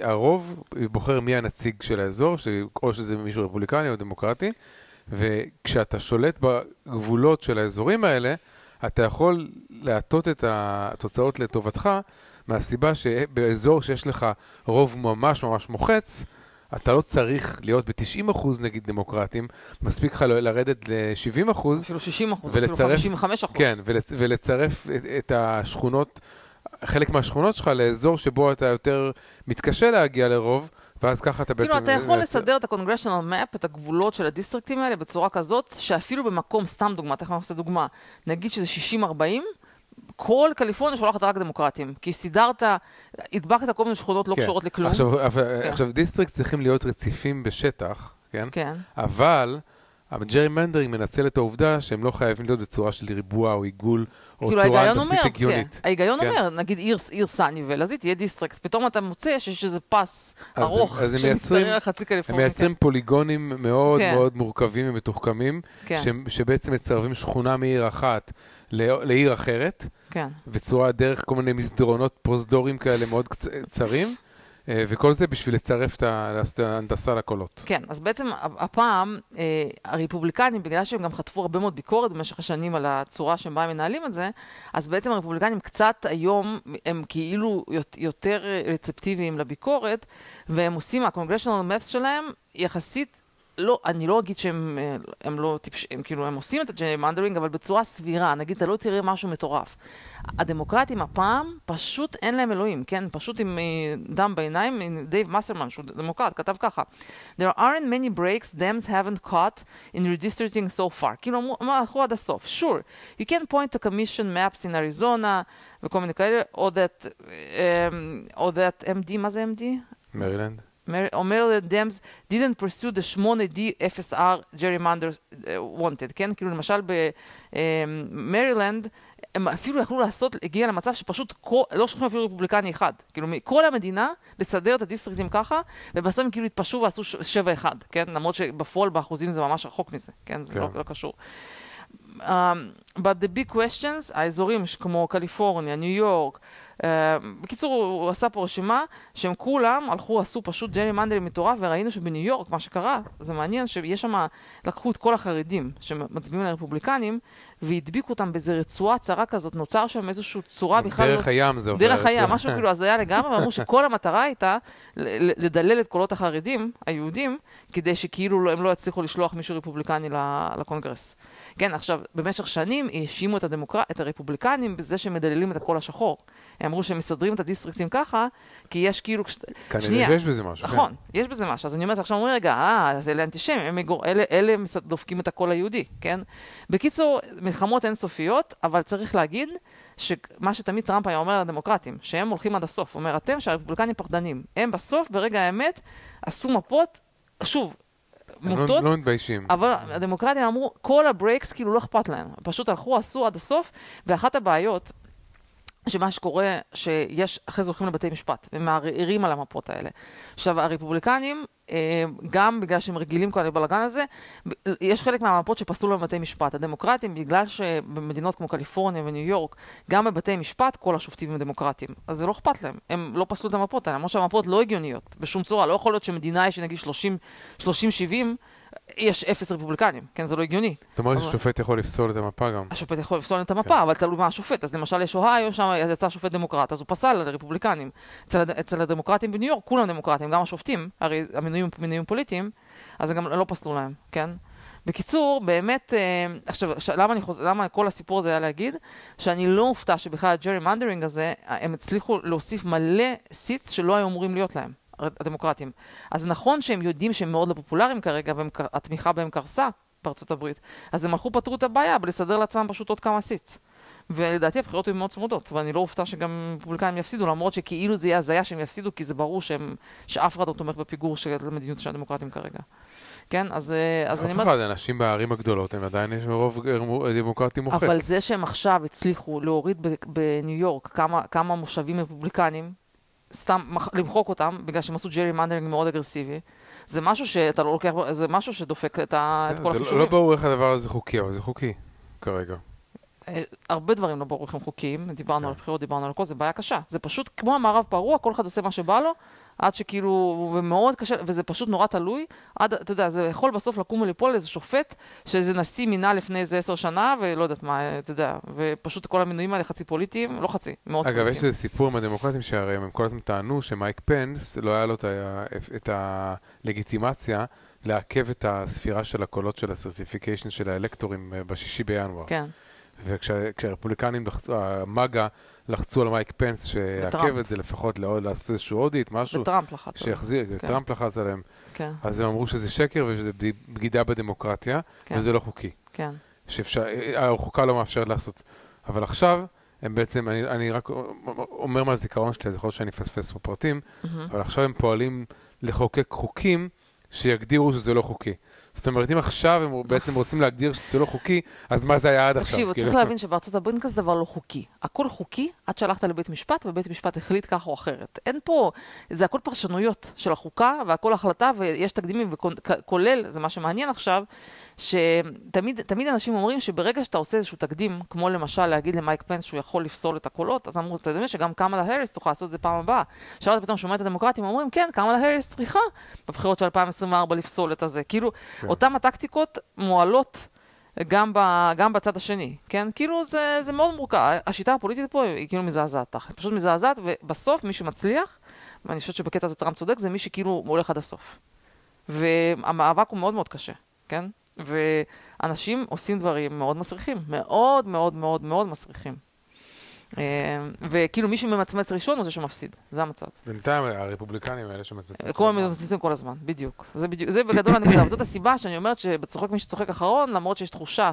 הרוב בוחר מי הנציג של האזור, ש- או שזה מישהו רפובליקני או דמוקרטי, וכשאתה שולט בגבולות של האזורים האלה, אתה יכול להטות את התוצאות לטובתך, מהסיבה שבאזור שיש לך רוב ממש ממש מוחץ, אתה לא צריך להיות ב-90% נגיד דמוקרטים, מספיק לך לרדת ל-70%,
אפילו 60 אחוז, אפילו
ולצרף-
55 אחוז.
כן, ולצ- ולצרף את, את השכונות, חלק מהשכונות שלך לאזור שבו אתה יותר מתקשה להגיע לרוב, ואז ככה אתה בעצם...
כאילו, אתה יכול לסדר את ה-congressional map, את הגבולות של הדיסטריקטים האלה, בצורה כזאת, שאפילו במקום, סתם דוגמה, תכף אני אעשה דוגמה, נגיד שזה 60-40, כל קליפורניה שולחת רק דמוקרטים. כי סידרת, הדבקת כל מיני שכונות לא
כן.
קשורות לכלום.
עכשיו,
כן.
עכשיו district צריכים להיות רציפים בשטח, כן?
כן.
אבל ה gerrymandering מנצל את העובדה שהם לא חייבים להיות בצורה של ריבוע או עיגול, או
כאילו
צורה
ההיגיון
הנדסית הגיונית.
כן, ההיגיון
כן.
אומר, נגיד עיר, עיר סאניבל, אז היא תהיה דיסטרקט, פתאום אתה מוצא שיש איזה פס
אז
ארוך,
הם- אז הם
שמצטרר על חצי
הם
קליפורניה.
מייצרים פוליגונים מאוד
כן.
מאוד מורכבים ומתוחכמים,
כן,
ש- שבעצם מצרבים שכונה מעיר אחת לעיר אחרת,
כן,
בצורה דרך כל מיני מסדרונות פרוזדורים כאלה מאוד קצ- צרים, אה, וכל זה בשביל לצרף את ההנדסה לקולות.
כן. אז בעצם הפעם, אה, הרפובליקנים, בגלל שהם גם חטפו הרבה מאוד ביקורת במשך השנים על הצורה שבה הם מנהלים את זה, אז בעצם הרפובליקנים קצת היום, הם כאילו יות- יותר רצפטיביים לביקורת, והם עושים, ה-congressional maps שלהם, יחסית לא, אני לא אגיד שהם אה, הם לא טיפשים, כאילו הם עושים את ה gerrymandering, אבל בצורה סבירה, נגיד, אתה לא תראה משהו מטורף. הדמוקרטים הפעם, פשוט אין להם אלוהים, כן? פשוט עם אה, דם בעיניים, דייב מסרמן, שהוא דמוקרט, כתב ככה: There aren't many breaks Dems haven't caught in redistricting so far. כאילו, אמרו, הלכו עד הסוף. Sure, you can point to commission maps in Arizona, וכל מיני כאלה, או that, um, that MD, מה זה MD?
מרילנד?
מר- אומר דמס didn't pursue the 8D FSR gerrymanders uh, wanted, כן? כאילו למשל במרילנד, הם אפילו יכלו לעשות, הגיע למצב שפשוט כל, לא שולחים אפילו רפובליקני אחד. כאילו מכל המדינה, לסדר את הדיסטריקטים ככה, ובסוף הם כאילו התפשרו ועשו ש- 7-1, כן? למרות שבפועל באחוזים זה ממש רחוק מזה, כן? זה
כן.
לא, לא קשור. Um, but the big questions, האזורים כמו קליפורניה, ניו יורק, uh, בקיצור, הוא עשה פה רשימה שהם כולם הלכו, עשו פשוט ג'רי מנדל מטורף, וראינו שבניו יורק, מה שקרה, זה מעניין שיש שם, לקחו את כל החרדים שמצביעים לרפובליקנים, והדביקו אותם באיזה רצועה צרה כזאת, נוצר שם איזושהי צורה בכלל לא...
דרך הים זה עובר.
דרך הים,
את זה.
משהו כאילו הזיה לגמרי, ואמרו שכל המטרה הייתה לדלל את קולות החרדים, היהודים, כדי שכאילו לא- הם לא יצליחו לשלוח מישהו רפובליקני לקונגרס. כן, עכשיו, במשך שנים האשימו את, הדמוקר... את הרפובליקנים בזה שהם מדללים את הקול השחור. הם אמרו שהם מסדרים את הדיסטריקטים ככה, כי יש כאילו...
כנראה
שנייה.
שיש בזה משהו. כן.
נכון, יש בזה משהו. אז אני אומרת, עכשיו אומרים, רגע, אה, אז אלה אנטישמים, הם מגור... אלה, אלה דופקים את הקול היהודי, כן? בקיצור, מלחמות אינסופיות, אבל צריך להגיד שמה שתמיד טראמפ היה אומר לדמוקרטים, שהם הולכים עד הסוף. הוא אומר, אתם שהרפובליקנים פחדנים. הם בסוף, ברגע האמת, עשו מפות, שוב,
לא-
מוטות,
לא מתביישים.
אבל הדמוקרטים אמרו, כל ה breaks כאילו לא אכפת להם. פשוט הלכו, עשו עד הסוף, ואחת הבעיות, שמה שקורה, שיש, אחרי זה הולכים לבתי משפט, ומערערים על המפות האלה. עכשיו, הרפובליקנים, אה, גם בגלל שהם רגילים כבר לבלאגן הזה, יש חלק מהמפות שפסלו להם בבתי משפט. הדמוקרטים, בגלל שבמדינות כמו קליפורניה וניו יורק, גם בבתי משפט כל השופטים הם דמוקרטים. אז זה לא אכפת להם. הם לא פסלו את המפות האלה, למרות שהמפות לא הגיוניות, בשום צורה. לא יכול להיות שמדינה יש נגיד 30 30-70, יש אפס רפובליקנים, כן? זה לא הגיוני.
אומרת
אבל-
ששופט יכול לפסול את המפה גם.
השופט יכול לפסול את המפה,
כן.
אבל תלוי מה השופט. אז למשל יש אוהיו, שם יצא שופט דמוקרט, אז הוא פסל לרפובליקנים. אצל, הד- אצל הדמוקרטים בניו יורק, כולם דמוקרטים, גם השופטים, הרי המינויים הם מינויים פוליטיים, אז הם גם לא פסלו להם, כן? בקיצור, באמת, אה, עכשיו, למה, אני חוז... למה כל הסיפור הזה היה להגיד? שאני לא מופתע שבכלל הג'רי מנדרינג הזה, הם הצליחו להוסיף מלא seats שלא היו אמורים להיות להם, הדמוקרטים. אז נכון שהם יודעים שהם מאוד לא פופולריים כרגע, והתמיכה בהם קרסה בארצות הברית, אז הם הלכו פתרו את הבעיה בלסדר לעצמם פשוט עוד כמה seats. ולדעתי הבחירות היו מאוד צמודות, ואני לא אופתע שגם רפובליקאים יפסידו, למרות שכאילו זה יהיה הזיה שהם יפסידו, כי זה ברור שהם, שאף אחד לא תומך בפיגור של המדיניות של הדמוקרטים כרגע. כן, אז, אה, אז
אף
אני אומרת...
אחד, אנשים בערים הגדולות, הם עדיין יש רוב דמוקרטי מוחץ.
אבל זה שהם עכשיו הצליחו להוריד בניו יורק כמה, כמה מושבים רפובליקנים, סתם מח- למחוק אותם, בגלל שהם עשו gerrymandering מאוד אגרסיבי, זה משהו שאתה לא לוקח, זה משהו שדופק את, ה, את כל
לא-
החישובים.
לא ברור איך הדבר הזה חוקי, אבל זה חוקי כרגע.
אה, הרבה דברים לא ברור איך הם חוקיים, דיברנו
כן.
על בחירות, דיברנו על הכל, זה בעיה קשה. זה פשוט כמו המערב פרוע, כל אחד עושה מה שבא לו, עד שכאילו, ומאוד קשה, וזה פשוט נורא תלוי, עד, אתה יודע, זה יכול בסוף לקום וליפול לאיזה שופט, שאיזה נשיא מינה לפני איזה עשר שנה, ולא יודעת מה, אתה יודע, ופשוט כל המינויים האלה חצי פוליטיים, לא חצי, מאוד
אגב, יש
פוליטיים.
איזה סיפור עם הדמוקרטים שהרי הם כל הזמן טענו שמייק פנס, לא היה לו את הלגיטימציה לעכב את הספירה של הקולות של הסרטיפיקיישן של האלקטורים אה, בשישי בינואר.
כן,
וכשהרפובליקנים, לחצו- המאגה, לחצו על מייק פנס שיעכב. את זה לפחות, לעוד- לעשות איזשהו אודיט, משהו,
וטראמפ לחץ.
שיחזיר,
כן.
טראמפ לחץ עליהם.
כן,
אז הם אמרו שזה שקר ושזה בגידה בדמוקרטיה,
כן,
וזה לא חוקי.
כן,
שאפשר, החוקה לא מאפשרת לעשות. אבל עכשיו, הם בעצם, אני, אני רק אומר מהזיכרון שלי, אז יכול להיות שאני אפספס בפרטים,
מהמם.
אבל עכשיו הם פועלים לחוקק חוקים שיגדירו שזה לא חוקי. זאת אומרת, אם עכשיו הם בעצם רוצים להגדיר שזה לא חוקי, אז מה זה היה עד עכשיו?
תקשיבו,
כאילו?
צריך להבין שבארצות הברית כזה דבר לא חוקי. הכל חוקי עד שהלכת לבית משפט, ובית משפט החליט כך או אחרת. אין פה, זה הכל פרשנויות של החוקה, והכל החלטה, ויש תקדימים, וכולל, זה מה שמעניין עכשיו, שתמיד תמיד אנשים אומרים שברגע שאתה עושה איזשהו תקדים, כמו למשל להגיד למייק פנס שהוא יכול לפסול את הקולות, אז אמרו, אתה יודע שגם קמאלה האריס תוכל לעשות את זה פעם הבאה. עכשיו אתה פתאום שומע את הדמוקרטים אומרים, כן, קמאלה האריס צריכה בבחירות של 2024 לפסול את הזה. כאילו, כן. אותן הטקטיקות מועלות גם, ב, גם בצד השני, כן? כאילו זה, זה מאוד מורכב. השיטה הפוליטית פה היא כאילו מזעזעת, פשוט מזעזעת, ובסוף מי שמצליח, ואני חושבת שבקטע הזה טראמפ צודק, זה מי שכאילו הולך עד הסוף. והמאבק הוא מאוד מאוד קשה, כן? ואנשים עושים דברים מאוד מסריחים, מאוד מאוד מאוד מאוד מסריחים. אה, וכאילו מי שממצמץ ראשון הוא זה שמפסיד, זה המצב.
בינתיים הרפובליקנים האלה שמצמצים
כל הזמן. ממצמצים כל הזמן, בדיוק. זה בדיוק, זה בגדול הנקודה, וזאת הסיבה שאני אומרת שצוחק מי שצוחק אחרון, למרות שיש תחושה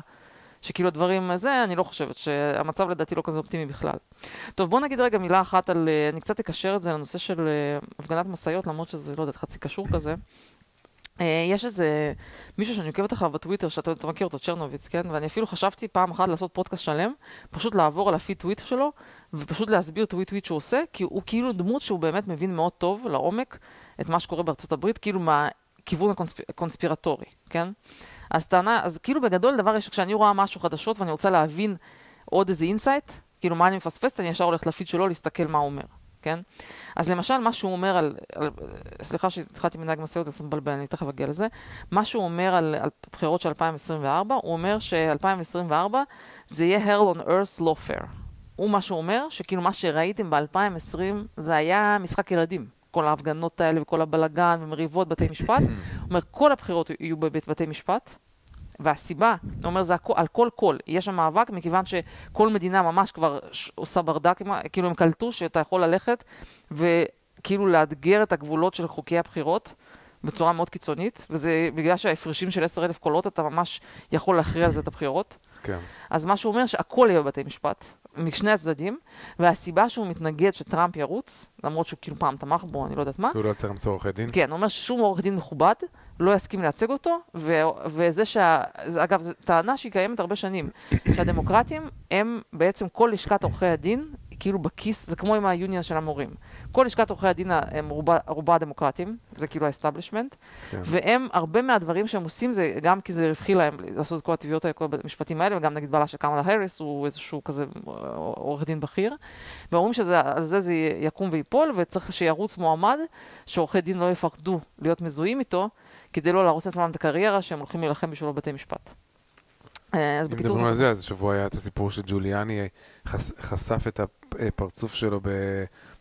שכאילו הדברים זה, אני לא חושבת שהמצב לדעתי לא כזה אופטימי בכלל. טוב, בוא נגיד רגע מילה אחת על, אה, אני קצת אקשר את זה לנושא של אה, הפגנת משאיות, למרות שזה, לא יודעת, חצי קשור כזה. אה, יש איזה מישהו שאני עוקבת אחריו בטוויטר, שאתה מכיר אותו, צ'רנוביץ, כן? ואני אפילו חשבתי פעם אחת לעשות פודקאסט שלם, פשוט לעבור על הפיד טוויט שלו, ופשוט להסביר טוויט טוויט שהוא עושה, כי הוא כאילו דמות שהוא באמת מבין מאוד טוב, לעומק, את מה שקורה בארצות הברית, כאילו מהכיוון הקונספירטורי, כן? אז טענה, אז כאילו בגדול דבר יש, כשאני רואה משהו חדשות ואני רוצה להבין עוד איזה insight, כאילו מה אני מפספסת, אני ישר הולכת לפיד שלו להסתכל מה הוא אומר. כן? אז למשל, מה שהוא אומר על, על סליחה שהתחלתי מנהג משאיות, זה מבלבל, אני תכף אגיע לזה, מה שהוא אומר על, על בחירות של 2024, הוא אומר ש-2024 זה יהיה hell on earth לא fair. הוא מה שהוא אומר, שכאילו מה שראיתם ב-2020 זה היה משחק ילדים. כל ההפגנות האלה וכל הבלגן ומריבות בתי משפט. הוא אומר, כל הבחירות יהיו בבית בתי משפט, והסיבה, הוא אומר, זה הכל, על כל קול. יש שם מאבק, מכיוון שכל מדינה ממש כבר עושה ברדק, כאילו הם קלטו שאתה יכול ללכת וכאילו לאתגר את הגבולות של חוקי הבחירות בצורה מאוד קיצונית, וזה בגלל שההפרשים של 10,000 קולות, אתה ממש יכול להכריע על זה את הבחירות.
כן.
אז מה שהוא אומר, שהכל יהיה בבתי משפט, משני הצדדים, והסיבה שהוא מתנגד שטראמפ ירוץ, למרות שהוא כאילו פעם תמך בו, אני לא יודעת מה.
הוא לא צריך למצוא עורכי דין?
כן, הוא אומר ששום עורך דין מכובד לא יסכים לייצג אותו, ו- וזה שה... אגב, זו טענה שהיא קיימת הרבה שנים, שהדמוקרטים הם בעצם כל לשכת עורכי הדין, כאילו בכיס, זה כמו עם היוניון של המורים. כל לשכת עורכי הדין הם רובה, רובה דמוקרטים, זה כאילו ה establishment, כן. והם, הרבה מהדברים שהם עושים זה גם כי זה רווחי להם לעשות את כל התביעות האלה, כל המשפטים האלה, וגם נגיד בעלה של קמאלה האריס הוא איזשהו כזה עורך דין בכיר, ואומרים שעל זה זה יקום ויפול, וצריך שירוץ מועמד, שעורכי דין לא יפחדו להיות מזוהים איתו, כדי לא להרוס לעצמם את הקריירה שהם הולכים להילחם בשבילו בבתי משפט.
אה, אז בקיצור... אם מדברים על זה, אז השבוע היה את הסיפור שג'וליאני חש, חשף את הפרצוף שלו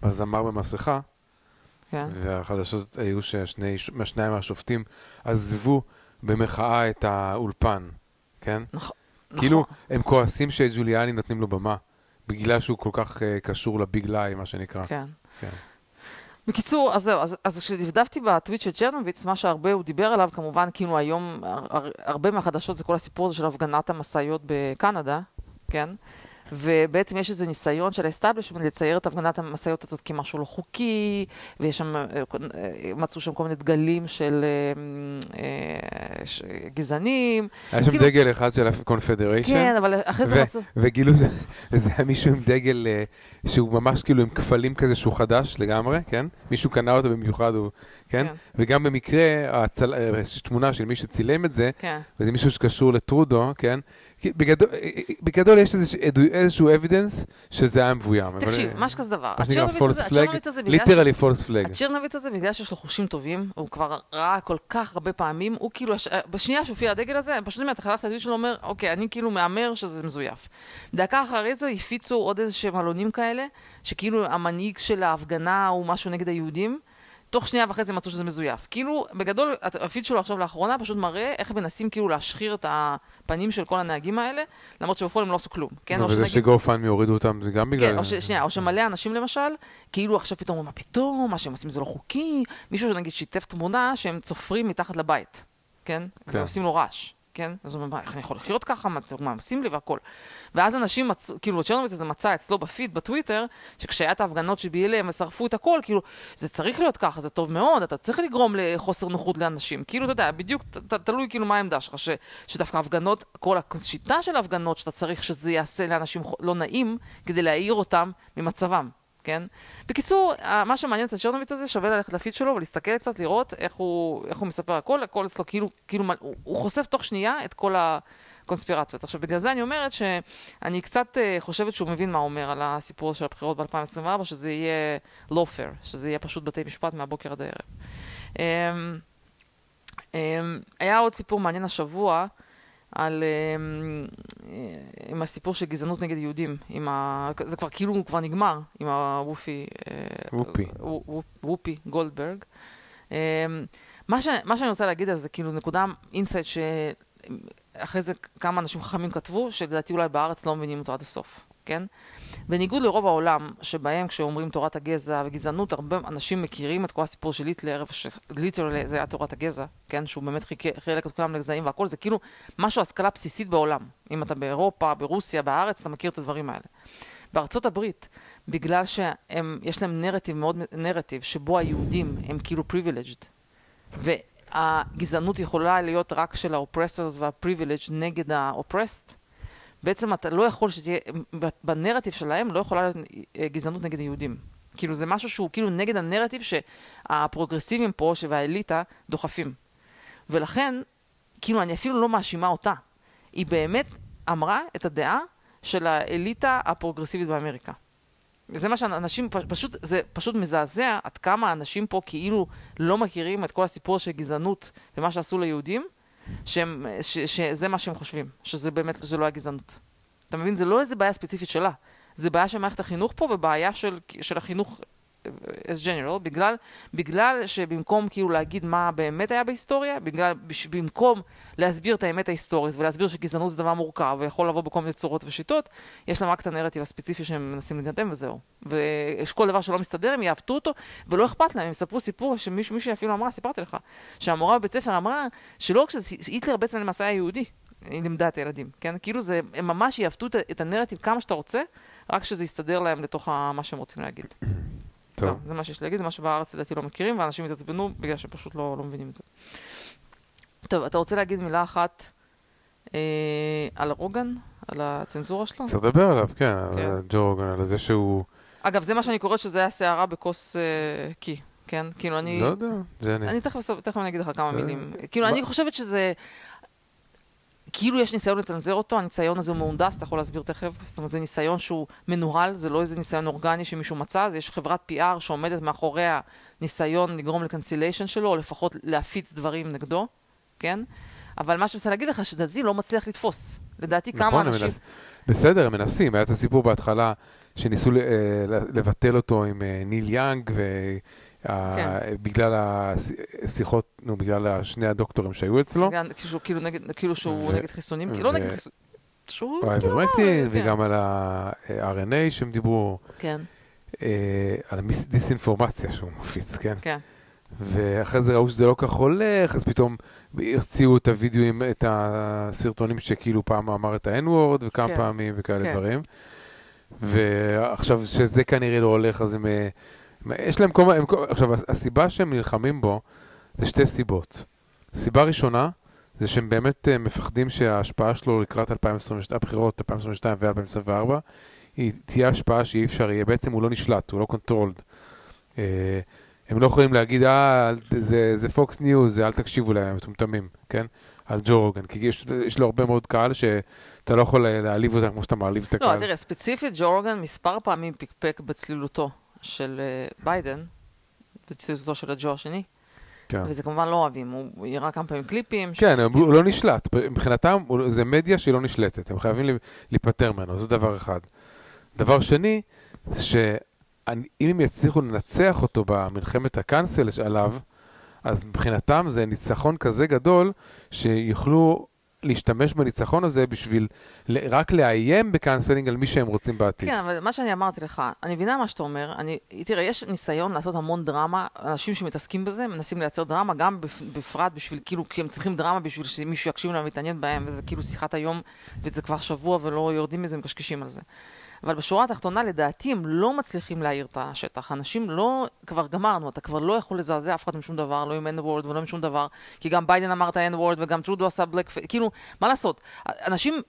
בזמר במסכה, כן. והחדשות היו ששניים מהשופטים עזבו במחאה את האולפן, כן? נכון. כאילו, הם כועסים שג'וליאני נותנים לו במה, בגלל שהוא כל כך uh, קשור לביג ליי, מה שנקרא.
כן. כן. בקיצור, אז זהו, אז, אז כשדפדפתי בטוויט של צ'רנוביץ, מה שהרבה הוא דיבר עליו, כמובן, כאילו היום, הר, הרבה מהחדשות זה כל הסיפור הזה של הפגנת המשאיות בקנדה, כן? ובעצם יש איזה ניסיון של ה establishment לצייר את הפגנת המשאיות הזאת כמשהו לא חוקי, ויש שם, אה, אה, מצאו שם כל מיני דגלים של אה, גזענים.
היה שם כאילו- דגל אחד של ה Confederation.
כן, אבל אחרי זה מצאו...
וגילו, וזה היה מישהו עם דגל שהוא ממש כאילו עם קפלים כזה שהוא חדש לגמרי, כן? מישהו קנה אותו במיוחד, הוא, כן? כן. וגם במקרה, יש תמונה של מי שצילם את זה, כן. וזה מישהו שקשור לטרודו, כן? בגדול, בגדול יש איזשהו evidence שזה היה מבוים.
תקשיב, מה שכזה דבר.
הצ'רנוביץ הזה, literally false flag.
הצ'רנוביץ הזה, בגלל שיש לו חושים טובים, הוא כבר ראה כל כך הרבה פעמים, הוא כאילו, בשנייה שהופיע הדגל הזה, פשוט אתה חייב את הדיון שלו, אומר, אוקיי, אני כאילו מהמר שזה מזויף. דקה אחרי זה הפיצו עוד איזה שהם עלונים כאלה, שכאילו המנהיג של ההפגנה הוא משהו נגד היהודים. תוך שנייה וחצי מצאו שזה מזויף. כאילו, בגדול, הפיד שלו עכשיו לאחרונה פשוט מראה איך מנסים כאילו להשחיר את הפנים של כל הנהגים האלה, למרות שבפועל הם לא עשו כלום. כן,
וזה שגופן הורידו אותם זה גם בגלל...
כן, או ש... שנייה, או שמלא אנשים למשל, כאילו עכשיו פתאום אומרים, מה פתאום, מה שהם עושים זה לא חוקי. מישהו שנגיד שיתף תמונה שהם צופרים מתחת לבית, כן? כן. ועושים לו רעש. כן? אז הוא אומר, מה, איך אני יכול לחיות ככה? מה, מה עושים לי והכל. ואז אנשים מצאו, כאילו, צ'רנוביץ הזה מצא אצלו בפיד, בטוויטר, שכשהיה את ההפגנות של BLM, הם שרפו את הכל, כאילו, זה צריך להיות ככה, זה טוב מאוד, אתה צריך לגרום לחוסר נוחות לאנשים. כאילו, אתה יודע, בדיוק, ת, תלוי כאילו מה העמדה שלך, שדווקא הפגנות, כל השיטה של ההפגנות, שאתה צריך שזה יעשה לאנשים לא נעים, כדי להעיר אותם ממצבם. כן? בקיצור, מה שמעניין את הצ'רנוביץ הזה, שווה ללכת לפיד שלו ולהסתכל קצת, לראות איך הוא, איך הוא מספר הכל, הכל אצלו כאילו, כאילו, הוא, הוא חושף תוך שנייה את כל הקונספירציות. עכשיו, בגלל זה אני אומרת שאני קצת uh, חושבת שהוא מבין מה הוא אומר על הסיפור של הבחירות ב-2024, שזה יהיה לא fair, שזה יהיה פשוט בתי משפט מהבוקר עד הערב. Um, um, היה עוד סיפור מעניין השבוע, על, אמ, אה, עם הסיפור של גזענות נגד יהודים, ה... זה כבר כאילו הוא כבר נגמר, עם הוופי...
אה, וופי.
וופי גולדברג. אמ, מה, ש, מה שאני רוצה להגיד על זה, כאילו נקודה insight שאחרי זה כמה אנשים חכמים כתבו, שלדעתי אולי בארץ לא מבינים אותו עד הסוף, כן? בניגוד לרוב העולם, שבהם כשאומרים תורת הגזע וגזענות, הרבה אנשים מכירים את כל הסיפור של היטלר, ש literally זה היה תורת הגזע, כן? שהוא באמת חילק את כולם לגזעים והכל, זה כאילו משהו, השכלה בסיסית בעולם. אם אתה באירופה, ברוסיה, בארץ, אתה מכיר את הדברים האלה. בארצות הברית, בגלל שיש להם נרטיב מאוד, נרטיב, שבו היהודים הם כאילו privileged, והגזענות יכולה להיות רק של ה oppressors וה privileged נגד ה oppressed, בעצם אתה לא יכול שתהיה, בנרטיב שלהם לא יכולה להיות אה, גזענות נגד יהודים. כאילו זה משהו שהוא כאילו נגד הנרטיב שהפרוגרסיבים פה, והאליטה, דוחפים. ולכן, כאילו אני אפילו לא מאשימה אותה. היא באמת אמרה את הדעה של האליטה הפרוגרסיבית באמריקה. וזה מה שאנשים, פשוט, זה פשוט מזעזע עד כמה אנשים פה כאילו לא מכירים את כל הסיפור של גזענות ומה שעשו ליהודים, שהם, ש, שזה מה שהם חושבים, שזה באמת, זה לא הגזענות. אתה מבין? זה לא איזה בעיה ספציפית שלה. זה בעיה של מערכת החינוך פה ובעיה של, של החינוך as general, בגלל, בגלל שבמקום כאילו להגיד מה באמת היה בהיסטוריה, בגלל, במקום להסביר את האמת ההיסטורית ולהסביר שגזענות זה דבר מורכב ויכול לבוא בכל מיני צורות ושיטות, יש להם רק את הנרטיב הספציפי שהם מנסים לגדם וזהו. וכל דבר שלא מסתדר הם יעוותו אותו ולא אכפת להם, הם יספרו סיפור שמישהו מישהו אפילו אמרה, סיפרתי לך, שהמורה בבית ספר אמרה שלא רק שהיטלר בעצם למעשה היה יהודי, היא לימדה את הילדים, כן? כאילו זה, הם ממש יעוותו את הנרטיב כמה שאתה רוצה, רק שזה יסתדר להם לתוך מה שהם רוצים להגיד. טוב. זה, זה מה שיש להגיד, זה מה שבארץ לדעתי לא מכירים, ואנשים יתעצבנו בגלל שפשוט לא, לא מבינים את זה. טוב, אתה רוצה להגיד מילה אחת אה, על רוגן? על הצנזורה שלו?
צריך לדבר עליו, כן, כן. על ג'ו רוגן, על זה שהוא...
אגב, זה מה שאני קוראת שזה היה סערה בכוס אה, קי, כן? כאילו, אני...
לא יודע, זה אני...
אני תכף, תכף אני אגיד לך כמה מילים. כאילו, אני חושבת שזה... כאילו יש ניסיון לצנזר אותו, הניסיון הזה הוא מהונדס, אתה יכול להסביר תכף. זאת אומרת, זה ניסיון שהוא מנוהל, זה לא איזה ניסיון אורגני שמישהו מצא, אז יש חברת PR שעומדת מאחורי הניסיון לגרום לקנסיליישן שלו, או לפחות להפיץ דברים נגדו, כן? אבל מה שאני רוצה להגיד לך, שדעתי לא מצליח לתפוס. לדעתי נכון, כמה אנשים... מנס...
בסדר, הם מנסים. היה את הסיפור בהתחלה, שניסו אה, לבטל אותו עם אה, ניל יאנג, ו... כן. בגלל השיחות, נו, בגלל שני הדוקטורים שהיו אצלו.
כאילו, נגד, כאילו שהוא נגד חיסונים, כאילו לא נגד חיסונים.
שהוא כאילו... כן. וגם על ה-RNA שהם דיברו.
כן.
אה, על הדיסאינפורמציה שהוא מפיץ, כן? כן. ואחרי זה ראו שזה לא כך הולך, אז פתאום הוציאו את הוידאוים, את הסרטונים שכאילו פעם אמר את ה-N-word וכמה כן. פעמים וכאלה כן. דברים. ועכשיו שזה כנראה לא הולך, אז הם אה, יש להם כל מיני, עכשיו הסיבה שהם נלחמים בו זה שתי סיבות. סיבה ראשונה זה שהם באמת uh, מפחדים שההשפעה שלו לקראת 2022, הבחירות 2022 ו-2024 היא תהיה השפעה שאי אפשר יהיה, בעצם הוא לא נשלט, הוא לא controlled. Uh, הם לא יכולים להגיד, אה, זה, זה Fox News, אל תקשיבו להם, מטומטמים, כן? על ג'ו רוגן, כי יש, יש לו הרבה מאוד קהל שאתה לא יכול להעליב אותם כמו שאתה מעליב את לא, הקהל.
לא, תראה, ספציפית ג'ו רוגן מספר פעמים פקפק בצלילותו. של אה, ביידן, בצלילותו של הג'ו השני. כן. וזה כמובן לא אוהבים, הוא יראה כמה פעמים קליפים.
כן, ש... הוא לא נשלט, מבחינתם זה מדיה שהיא לא נשלטת, הם חייבים להיפטר ממנו, זה דבר אחד. דבר שני, זה שאם הם יצליחו לנצח אותו במלחמת ה cancel עליו, אז מבחינתם זה ניצחון כזה גדול, שיוכלו להשתמש בניצחון הזה בשביל ל- רק לאיים ב canceling על מי שהם רוצים בעתיד.
כן, אבל מה שאני אמרתי לך, אני מבינה מה שאתה אומר. אני, תראה, יש ניסיון לעשות המון דרמה, אנשים שמתעסקים בזה מנסים לייצר דרמה, גם בפ, בפרט בשביל, כאילו, כי הם צריכים דרמה בשביל שמישהו יקשיב להם ויתעניין בהם, וזה כאילו שיחת היום, וזה כבר שבוע ולא יורדים מזה, מקשקשים על זה. אבל בשורה התחתונה, לדעתי, הם לא מצליחים להעיר את השטח. אנשים לא, כבר גמרנו, אתה כבר לא יכול לזעזע אף אחד עם שום דבר, לא עם N-word ולא עם שום דבר, כי גם ביידן אמר את ה-N-word וגם טרודו עשה בלק, כאילו, מה לעשות? אנשים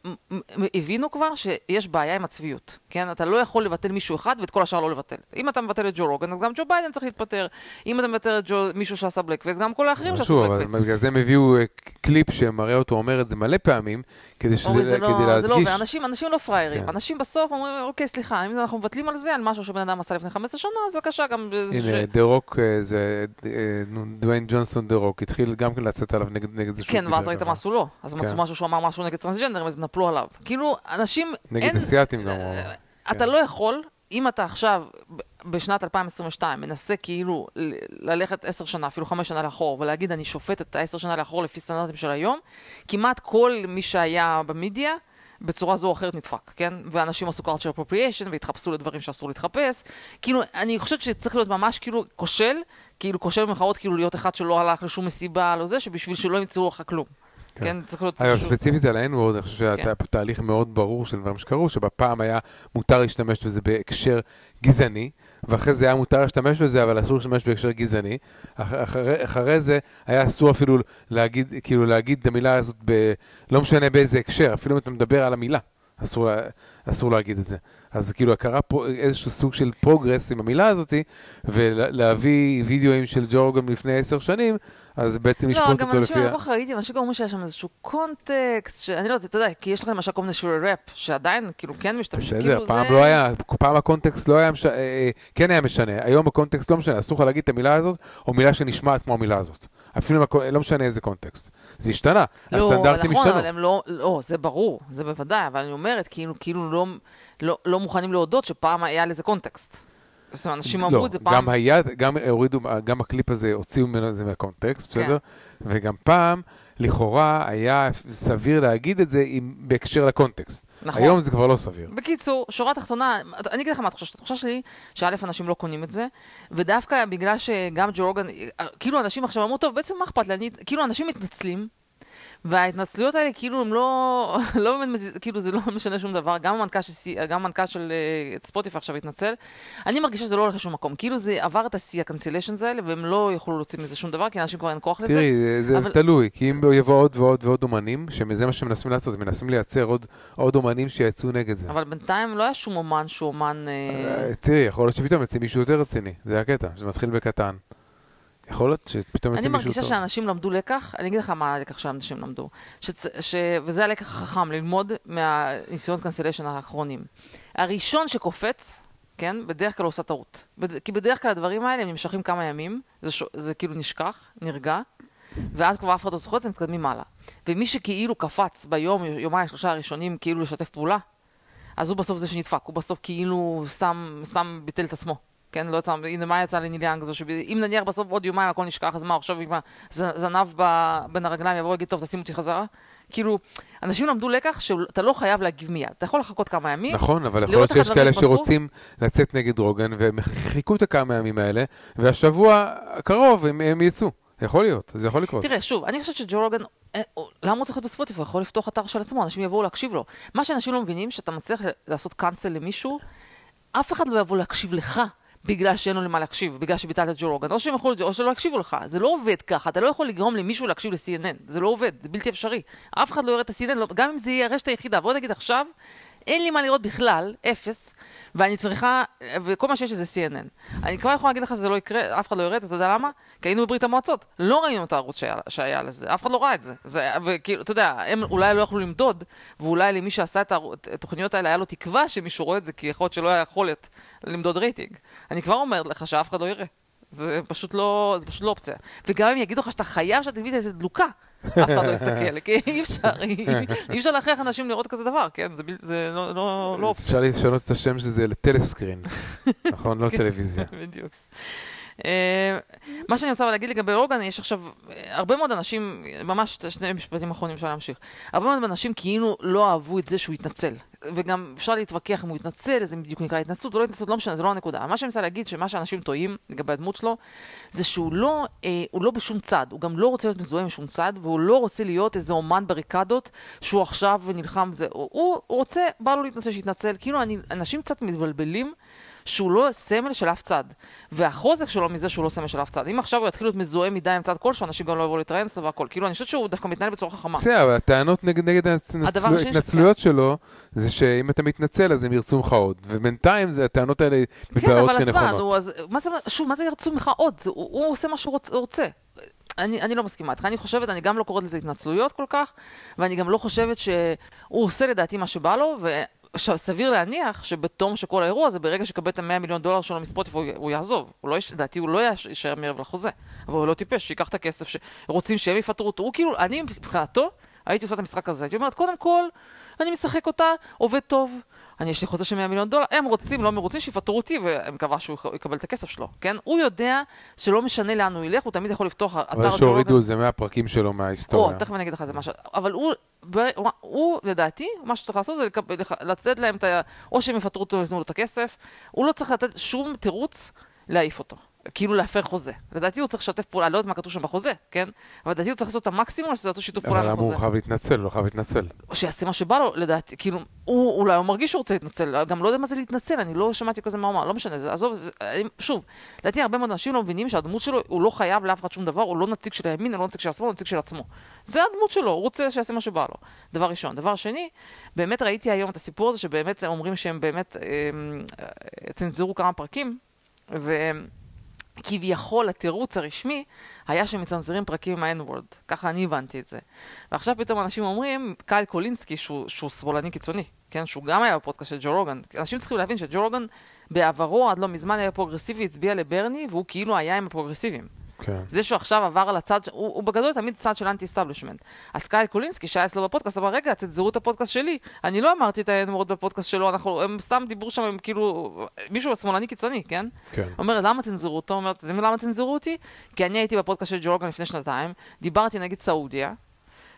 הבינו כבר שיש בעיה עם הצביעות, כן? אתה לא יכול לבטל מישהו אחד ואת כל השאר לא לבטל. אם אתה מבטל את ג'ו רוגן, אז גם ג'ו ביידן צריך להתפטר. אם אתה מבטל את ג'ו, מישהו שעשה blackface, גם כל האחרים שעשו
שוב,
black
אבל
face.
בגלל זה הם הביאו אה, קליפ שמראה אותו אומר את זה מלא פעמים, כדי שזה,
אורי, זה לא,
כדי
זה לא
להדגיש.
עובר, אנשים, אנשים לא פריירים.
כן.
אנשים בסוף אומרים, אוקיי, סליחה, אם אנחנו מבטלים על זה, על משהו שבן אדם עשה לפני 15 שנה, אז בבקשה, גם...
הנה, דה רוק, זה דוויין ג'ונסון דה רוק, התחיל גם כן לצאת עליו נגד זה שהוא
כן, ואז ראית. מה עשו לו. אז מצאו
כן.
משהו שהוא אמר משהו נגד טרנסג'נדרים, אז נפלו עליו. כאילו, אנשים...
נגד אסיאתים גם.
אה. אתה
כן.
לא יכול, אם אתה עכשיו, בשנת 2022, מנסה כאילו ללכת עשר שנה, אפילו חמש שנה לאחור, ולהגיד, אני שופט את העשר שנה לאחור לפי סטנדרטים של היום, כמעט כל מי שהיה במדיה, בצורה זו או אחרת נדפק, כן? ואנשים עשו culture appropriation והתחפשו לדברים שאסור להתחפש. כאילו, אני חושבת שצריך להיות ממש כאילו כושל, כאילו כושל במחאות, כאילו להיות אחד שלא הלך לשום מסיבה, לא זה, שבשביל שלא ימצאו לך כלום.
כן.
כן, צריך להיות...
אגב, ספציפית על ה-N-word, אני חושב שהיה
כן.
פה תהליך מאוד ברור של דברים שקרו, שבפעם היה מותר להשתמש בזה בהקשר גזעני, ואחרי זה היה מותר להשתמש בזה, אבל אסור להשתמש בהקשר גזעני. אח, אחרי, אחרי זה היה אסור אפילו להגיד, כאילו להגיד את המילה הזאת, ב, לא משנה באיזה הקשר, אפילו אם אתה מדבר על המילה, אסור, אסור להגיד את זה. אז כאילו קרה פה איזשהו סוג של progress עם המילה הזאתי, ולהביא וידאוים של ג'ו רוגן לפני עשר שנים, אז בעצם
לא,
לשפוט
גם
אותו
אנשים,
לפי...
אני לא ראיתי, אנשים גם אומרים שיש שם איזשהו קונטקסט, שאני לא יודעת, אתה יודע, כי יש לכם למשל כל מיני שירי ראפ, שעדיין, כאילו, כן משתמשים,
בסדר,
כאילו
פעם
זה...
לא היה, פעם הקונטקסט לא היה, מש... אה, אה, כן היה משנה, היום הקונטקסט לא משנה, אסור לך להגיד את המילה הזאת, או מילה שנשמעת כמו המילה הזאת. אפילו לא משנה איזה קונטקסט. זה השתנה,
לא,
הסטנדרטים
נכון,
השתנו.
אבל הם לא, לא, זה ברור, זה בוודאי, אבל אני אומרת, כאילו, כאילו לא, לא, לא מוכנים להודות שפעם היה לזה קונטקסט. זאת אומרת, אנשים אמרו
לא,
את זה פעם.
גם היה, גם הורידו, גם הקליפ הזה, הוציאו ממנו את זה מהקונטקסט,
כן.
בסדר? וגם פעם, לכאורה, היה סביר להגיד את זה עם- בהקשר לקונטקסט.
נכון.
היום זה כבר לא סביר.
בקיצור, שורה תחתונה, אני אגיד לך מה התחושה, התחושה שלי, שא' אנשים לא קונים את זה, ודווקא בגלל שגם ג'ו רוגן, כאילו אנשים עכשיו אמרו, טוב, בעצם מה אכפת לי, אני, כאילו אנשים מתנצלים, וההתנצלויות האלה כאילו הם לא, לא באמת, מזיז- כאילו זה לא משנה שום דבר, גם המנכ"ל של, גם המנכ"ל של אה, ספוטיפיי עכשיו התנצל, אני מרגישה שזה לא הולך לשום מקום, כאילו זה עבר את השיא הקנסיליישנס האלה, והם לא יוכלו להוציא מזה שום דבר, כי אנשים כבר אין כוח לזה.
תראי, זה- זה
אבל-
תלוי, כי אם יבואו עוד ועוד ועוד אומנים, שזה מה שמנסים לעשות, הם מנסים לייצר עוד- עוד אומנים שיצאו נגד זה.
אבל בינתיים לא היה שום אומן שהוא אומן... אה,
אה, תראי, יכול להיות שפתאום יצא מישהו יותר רציני, זה הקטע, שזה מתחיל בקטן. יכול להיות שפתאום יצא
אני
מישהו
מרגישה
טוב.
שאנשים למדו לקח, אני אגיד לך מה הלקח שאנשים למדו, שצ... ש... וזה הלקח החכם, ללמוד מהניסיונות קנסליישן האחרונים. הראשון שקופץ, כן, בדרך כלל הוא עושה טעות. בד... כי בדרך כלל הדברים האלה הם נמשכים כמה ימים, זה, ש... זה כאילו נשכח, נרגע, ואז כבר אף אחד לא זוכר את זה, מתקדמים הלאה. ומי שכאילו קפץ ביום, יומיים, שלושה הראשונים, כאילו לשתף פעולה, אז הוא בסוף זה שנדפק, הוא בסוף כאילו סתם, סתם ביטל את עצמו. כן, לא יצא, הנה מה יצא לניל יאנג הזו, שאם נניח בסוף עוד יומיים הכל נשכח, אז מה, עכשיו עם הזנב ב- בין הרגליים יבוא ויגיד, טוב, תשים אותי חזרה? כאילו, אנשים למדו לקח שאתה לא חייב להגיב מיד, אתה יכול לחכות כמה ימים,
נכון, אבל יכול להיות שיש כאלה. שרוצים לצאת נגד רוגן, והם חיכו את הכמה ימים האלה, והשבוע הקרוב הם הם יצאו. יכול להיות, זה יכול לקרות.
תראה, שוב, אני חושבת שג'ו רוגן, אה, למה הוא צריך להיות בספוטיפיי? הוא יכול לפתוח אתר של עצמו, אנשים יבואו להקשיב לו. מה שאנשים לא מבינים, שאתה מצליח לעשות קאנסל למישהו, אף אחד לא יבוא להקשיב לך. בגלל שאין לו למה להקשיב, בגלל שביטלת את ג'ו רוגן, או שהם יכולו, או שלא יקשיבו לך, זה לא עובד ככה, אתה לא יכול לגרום למישהו להקשיב ל-CNN, זה לא עובד, זה בלתי אפשרי. אף אחד לא יראה את ה-CNN, לא, גם אם זה יהיה הרשת היחידה, בוא נגיד עכשיו, אין לי מה לראות בכלל, אפס, ואני צריכה, וכל מה שיש זה CNN. אני כבר יכולה להגיד לך שזה לא יקרה, אף אחד לא יראה את זה, אתה יודע למה? כי היינו בברית המועצות, לא ראינו את הערוץ שהיה, שהיה לזה, אף אחד לא ראה את זה. זה וכאילו, אתה יודע, הם אולי לא יכלו למדוד, ואולי למי שעשה את את התוכניות האלה היה לו תקווה שמישהו רואה את זה, כי יכול להיות שלא היה יכולת למדוד רייטינג. אני כבר אומרת לך שאף אחד לא יראה. זה פשוט לא, זה פשוט לא אופציה. וגם אם יגידו לך שאתה חייב שהטלוויזיה תהיה דלוקה, אף אחד לא יסתכל, כי אי אפשר, אי אפשר להכריח אנשים לראות כזה דבר, כן? זה, לא, לא, לא.
אפשר לשנות את השם של זה לטלסקרין, נכון? לא
כן.
טלוויזיה.
בדיוק. אה, מה שאני רוצה להגיד לגבי רוגן, יש עכשיו אה, הרבה מאוד אנשים, ממש שני משפטים אחרונים אפשר להמשיך. הרבה מאוד אנשים כאילו לא אהבו את זה שהוא התנצל. וגם אפשר להתווכח אם הוא התנצל, זה בדיוק נקרא התנצלות, או לא התנצלות, לא משנה, זה לא הנקודה. מה שאני מנסה להגיד, שמה שאנשים טועים לגבי הדמות שלו, זה שהוא לא, אה, הוא לא בשום צד, הוא גם לא רוצה להיות מזוהה משום צד, והוא לא רוצה להיות איזה אומן בריקדות, שהוא עכשיו נלחם, זה, הוא, הוא רוצה, בא לו להתנצל, שיתנצל, כאילו אני, אנשים קצת מתבלבלים. שהוא לא סמל של אף צד. והחוזק שלו מזה שהוא לא סמל של אף צד. אם עכשיו הוא יתחיל להיות מזוהה מדי עם צד כלשהו, אנשים גם לא יבואו להתראיין אצלו והכל. כאילו, אני חושבת שהוא דווקא מתנהל בצורה חכמה.
בסדר, אבל הטענות נגד, נגד ההתנצלויות שלו, זה שאם אתה מתנצל אז הם ירצו ממך עוד. ובינתיים זה, הטענות האלה מתבהרות כנכונות. כן, אבל אז מה, אז, מה זה,
שוב, מה זה ירצו ממך עוד? הוא, הוא עושה מה שהוא רוצה. אני, אני לא מסכימה איתך, אני חושבת, אני גם לא קוראת לזה התנצלויות כל כך, ואני גם לא חושבת שהוא עושה לדעתי מה שבא לו, עכשיו, סביר להניח שבתום שכל האירוע הזה, ברגע שיקבל את ה-100 מיליון דולר שלו מספוטיפי, הוא, הוא יעזוב. הוא לא, לדעתי הוא לא יישאר מערב לחוזה. אבל הוא לא טיפש, שייקח את הכסף, שרוצים שהם יפטרו אותו. הוא כאילו, אני מבחינתו, הייתי עושה את המשחק הזה. הייתי אומרת, קודם כל, אני משחק אותה, עובד טוב. אני, יש לי חוזה של 100 מיליון דולר, הם רוצים, לא מרוצים, שיפטרו אותי, ואני מקווה שהוא יקבל את הכסף שלו, כן? הוא יודע שלא משנה לאן הוא ילך, הוא תמיד יכול לפתוח אתר
ג'ו אבל שהורידו איזה מהפרקים שלו מההיסטוריה.
או, תכף אני אגיד לך איזה משהו. אבל הוא, הוא, הוא, לדעתי, מה שצריך לעשות זה לתת להם את ה... או שהם יפטרו אותו, ויתנו לו את הכסף. הוא לא צריך לתת שום תירוץ להעיף אותו. כאילו להפר חוזה. לדעתי הוא צריך לשתף פעולה, אני לא יודעת מה כתוב שם בחוזה, כן? אבל לדעתי הוא צריך לעשות את המקסימום שזה אותו שיתוף פעולה
בחוזה. אבל למה הוא חייב להתנצל? לא חייב להתנצל.
או שיעשה מה שבא לו, לדעתי, כאילו, הוא אולי הוא מרגיש שהוא רוצה להתנצל, גם לא יודע מה זה להתנצל, אני לא שמעתי כזה מה הוא אמר, לא משנה, זה, עזוב, זה, שוב, לדעתי הרבה מאוד אנשים לא מבינים שהדמות שלו, הוא לא חייב לאף אחד שום דבר, הוא לא נציג של הימין, הוא לא נציג של השמאל, הוא נציג של עצמו. זה הדמות שלו, הוא רוצה שיעשה מה שבא לו. דבר ראשון. דבר שני, באמת ראיתי היום את הסיפור הזה, שבאמת אומרים שהם באמת אה, אה, צנזרו כמה פרקים, והם... כביכול התירוץ הרשמי היה שמצנזרים פרקים עם ה-N-word. ככה אני הבנתי את זה. ועכשיו פתאום אנשים אומרים, קייל קולינסקי, שהוא, שהוא שמאלני קיצוני, כן? שהוא גם היה בפודקאסט של ג'ו רוגן. אנשים צריכים להבין שג'ו רוגן בעברו עד לא מזמן היה פרוגרסיבי, הצביע לברני, והוא כאילו היה עם הפרוגרסיבים. כן. זה שהוא עכשיו עבר על הצד, הוא, הוא בגדול תמיד צד של anti-establishment. אז קייל קולינסקי, שהיה אצלו בפודקאסט, אמר, רגע, צנזרו את הפודקאסט שלי. אני לא אמרתי את ה N-word בפודקאסט שלו, אנחנו, הם סתם דיברו שם, הם כאילו, מישהו שמאלני קיצוני, כן? כן. אומר, למה צנזרו אותו? אומר, למה צנזרו אותי? כי אני הייתי בפודקאסט של ג'ו רוגן לפני שנתיים, דיברתי נגד סעודיה,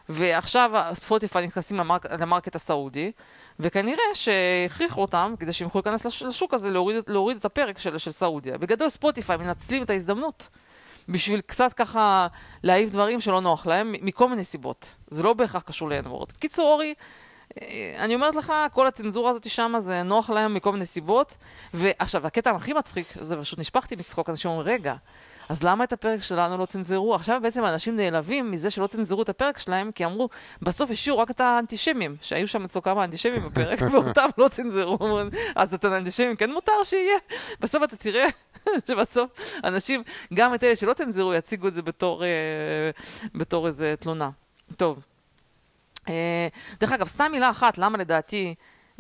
ועכשיו Spotify נכנסים ל mark, ל market הסעודי, וכנראה שהכריחו אותם, כדי שהם יוכלו להיכנס לשוק הזה, להוריד, להוריד את הפרק של, של סעודיה. בגדול Spotify מנצלים את ההזדמנות. בשביל קצת ככה להעיף דברים שלא נוח להם, מכל מיני סיבות. זה לא בהכרח קשור ל-N-word. קיצור, אורי, אה, אני אומרת לך, כל הצנזורה הזאת שם, זה נוח להם מכל מיני סיבות. ועכשיו, הקטע הכי מצחיק, זה פשוט נשפכתי מצחוק, אנשים אומרים, רגע, אז למה את הפרק שלנו לא צנזרו? עכשיו בעצם אנשים נעלבים מזה שלא צנזרו את הפרק שלהם, כי אמרו, בסוף השאירו רק את האנטישמים, שהיו שם אצלו כמה אנטישמים בפרק, ואותם לא צנזרו. אז את האנטישמים כן מותר שיהיה? בסוף אתה תראה שבסוף אנשים, גם את אלה שלא צנזרו, יציגו את זה בתור, אה, בתור איזה תלונה. טוב. אה, דרך אגב, סתם מילה אחת, למה לדעתי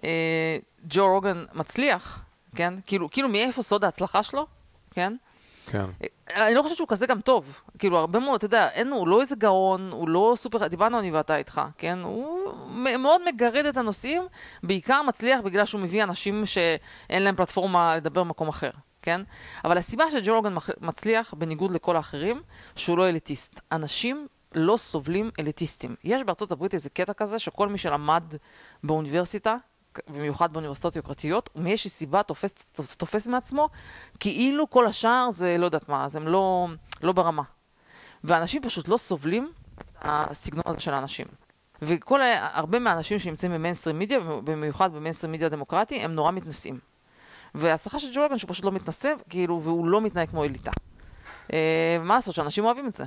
אה, ג'ו רוגן מצליח, כן? כאילו, כאילו מאיפה סוד ההצלחה שלו, כן?
כן.
אני לא חושבת שהוא כזה גם טוב. כאילו, הרבה מאוד, אתה יודע, אין, הוא לא איזה גאון, הוא לא סופר, דיברנו אני ואתה איתך, כן? הוא מאוד מגרד את הנושאים, בעיקר מצליח בגלל שהוא מביא אנשים שאין להם פלטפורמה לדבר במקום אחר, כן? אבל הסיבה שג'ו רוגן מצליח, בניגוד לכל האחרים, שהוא לא אליטיסט. אנשים לא סובלים אליטיסטים. יש בארצות הברית איזה קטע כזה, שכל מי שלמד באוניברסיטה, במיוחד באוניברסיטאות יוקרתיות, ומאיזושהי סיבה תופס, תופס מעצמו, כאילו כל השאר זה לא יודעת מה, אז הם לא, לא ברמה. ואנשים פשוט לא סובלים הסגנון הזה של האנשים. וכל, הרבה מהאנשים שנמצאים ב mainstream media, במיוחד ב mainstream media דמוקרטי, הם נורא מתנשאים. וההצלחה של ג'ו רוגן שהוא פשוט לא מתנשא, כאילו, והוא לא מתנהג כמו אליטה. אה, מה לעשות, שאנשים אוהבים את זה.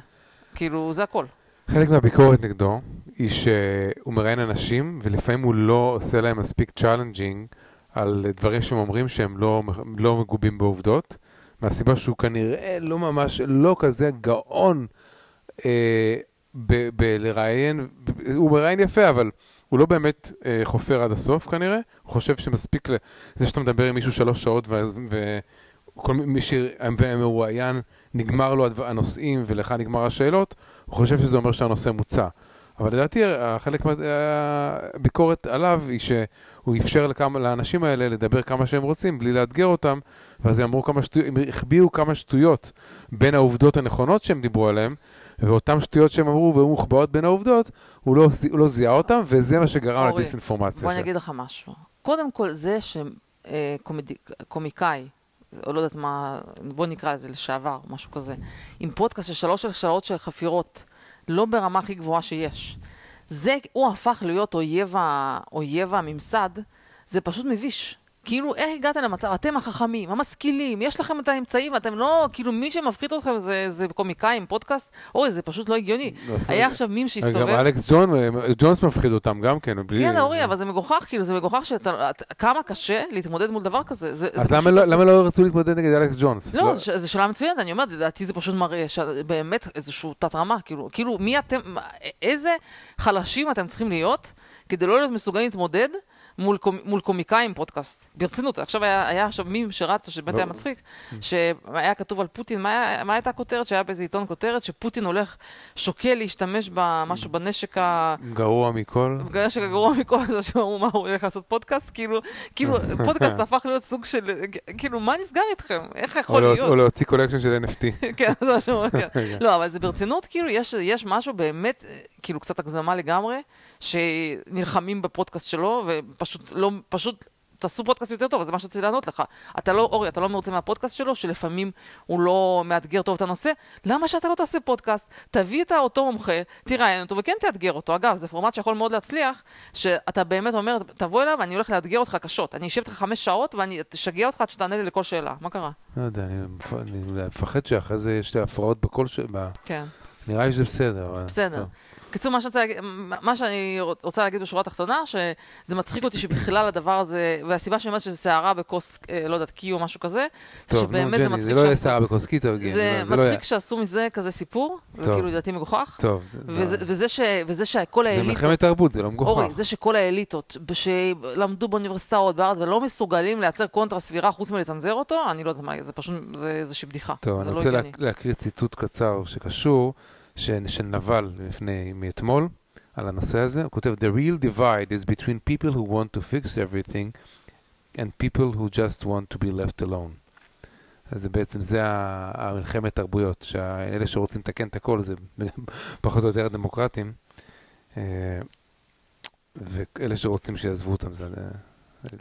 כאילו, זה הכל.
חלק מהביקורת נגדו היא שהוא מראיין אנשים, ולפעמים הוא לא עושה להם מספיק challenging על דברים שהם אומרים שהם לא, לא מגובים בעובדות, מהסיבה שהוא כנראה לא ממש, לא כזה גאון אה, בלראיין, הוא מראיין יפה, אבל הוא לא באמת אה, חופר עד הסוף כנראה, הוא חושב שמספיק לזה שאתה מדבר עם מישהו שלוש שעות וכל מי שמרואיין נגמר לו הנושאים ולך נגמר השאלות, הוא חושב שזה אומר שהנושא מוצע. אבל לדעתי חלק מהביקורת עליו היא שהוא אפשר לכמה, לאנשים האלה לדבר כמה שהם רוצים בלי לאתגר אותם, ואז הם הם החביאו כמה שטויות בין העובדות הנכונות שהם דיברו עליהן, ואותן שטויות שהם אמרו והיו מוחבאות בין העובדות, הוא לא, הוא לא זיהה אותם, וזה מה שגרם לדיסאינפורמציה.
בוא אני אגיד לך משהו. קודם כל, זה שקומיקאי, או לא יודעת מה, בוא נקרא לזה לשעבר, משהו כזה, עם פודקאסט של שלוש שעות של חפירות, לא ברמה הכי גבוהה שיש. זה, הוא הפך להיות אויב, אויב הממסד, זה פשוט מביש. כאילו, איך הגעתם למצב, אתם החכמים, המשכילים, יש לכם את האמצעים, אתם לא, כאילו, מי שמפחיד אתכם זה, זה קומיקאים, פודקאסט, אוי, זה פשוט לא הגיוני. לא, היה עכשיו מים שהסתובב...
גם אלכס ג'ון, ג'ונס מפחיד אותם גם כן, בלי...
כן, אורי, אבל זה מגוחך, כאילו, זה מגוחך שאתה, כמה קשה להתמודד מול דבר כזה. זה,
אז למה, לא, למה לא רצו להתמודד נגד אלכס ג'ונס?
לא, לא... זו שאלה מצוינת, אני אומרת, לדעתי זה פשוט מראה באמת איזשהו תת-רמה, כאילו, כאילו, מי אתם, איזה חלשים אתם צריכים להיות כדי לא להיות מסוגלים להתמודד מול, קומ, מול קומיקאים פודקאסט. ברצינות, עכשיו היה, היה עכשיו מים שרץ, שבאמת היה מצחיק, שהיה כתוב על פוטין, מה, היה, מה הייתה הכותרת? שהיה באיזה עיתון כותרת, שפוטין הולך, שוקל להשתמש במשהו, בנשק ה...
גרוע מכל.
בנשק הגרוע מכל, זה שאמרו מה, הוא הולך לעשות פודקאסט? כאילו, כאילו, פודקאסט הפך להיות סוג של, כאילו, מה נסגר איתכם? איך יכול להיות?
או להוציא collection של NFT.
כן, זה משהו, כן. לא, אבל זה ברצינות, כאילו, יש משהו באמת, כאילו, קצת הגזמה לגמרי. שנלחמים בפודקאסט שלו, ופשוט לא, פשוט תעשו פודקאסט יותר טוב, אז זה מה שרציתי לענות לך. אתה לא, אורי, אתה לא מרוצה מהפודקאסט שלו, שלפעמים הוא לא מאתגר טוב את הנושא, למה שאתה לא תעשה פודקאסט? תביא את אותו מומחה, תראיין אותו וכן תאתגר אותו. אגב, זה פורמט שיכול מאוד להצליח, שאתה באמת אומר, תבוא אליו, אני הולך לאתגר אותך קשות. אני אשב איתך חמש שעות ואני אשגע אותך עד שתענה לי לכל שאלה. מה קרה?
לא יודע, אני מפחד שאחרי זה יש לי הפרעות בכל ש... כן. נראה לי שזה בסדר.
בסדר. בקיצור, מה, מה שאני רוצה להגיד בשורה התחתונה, שזה מצחיק אותי שבכלל הדבר הזה, והסיבה שאני אומרת שזה סערה בכוס, אה, לא יודעת, קי או משהו כזה,
טוב, שבאמת נו, זה מצחיק... זה לא יהיה סערה בכוס קי, תרגיל.
זה, זה לא מצחיק לא שעשו מזה כזה סיפור, זה כאילו לדעתי מגוחך.
טוב.
זה וזה, וזה, ש, וזה שכל האליטות...
זה מלחמת תרבות, זה לא מגוחך. אורי,
זה שכל האליטות, שלמדו באוניברסיטאות בארץ ולא מסוגלים לייצר קונטרה סבירה חוץ מלצנזר אותו, אני לא יודעת מה, זה פשוט, זה איזושהי בדיחה.
טוב, אני
לא
רוצה להקריא ציטוט קצר שקשור. של נבל לפני, מאתמול, על הנושא הזה. הוא כותב, The real divide is between people who want to fix everything and people who just want to be left alone. אז זה בעצם, זה המלחמת תרבויות, שאלה שרוצים לתקן את הכל זה פחות או יותר דמוקרטים, אה, ואלה שרוצים שיעזבו אותם זה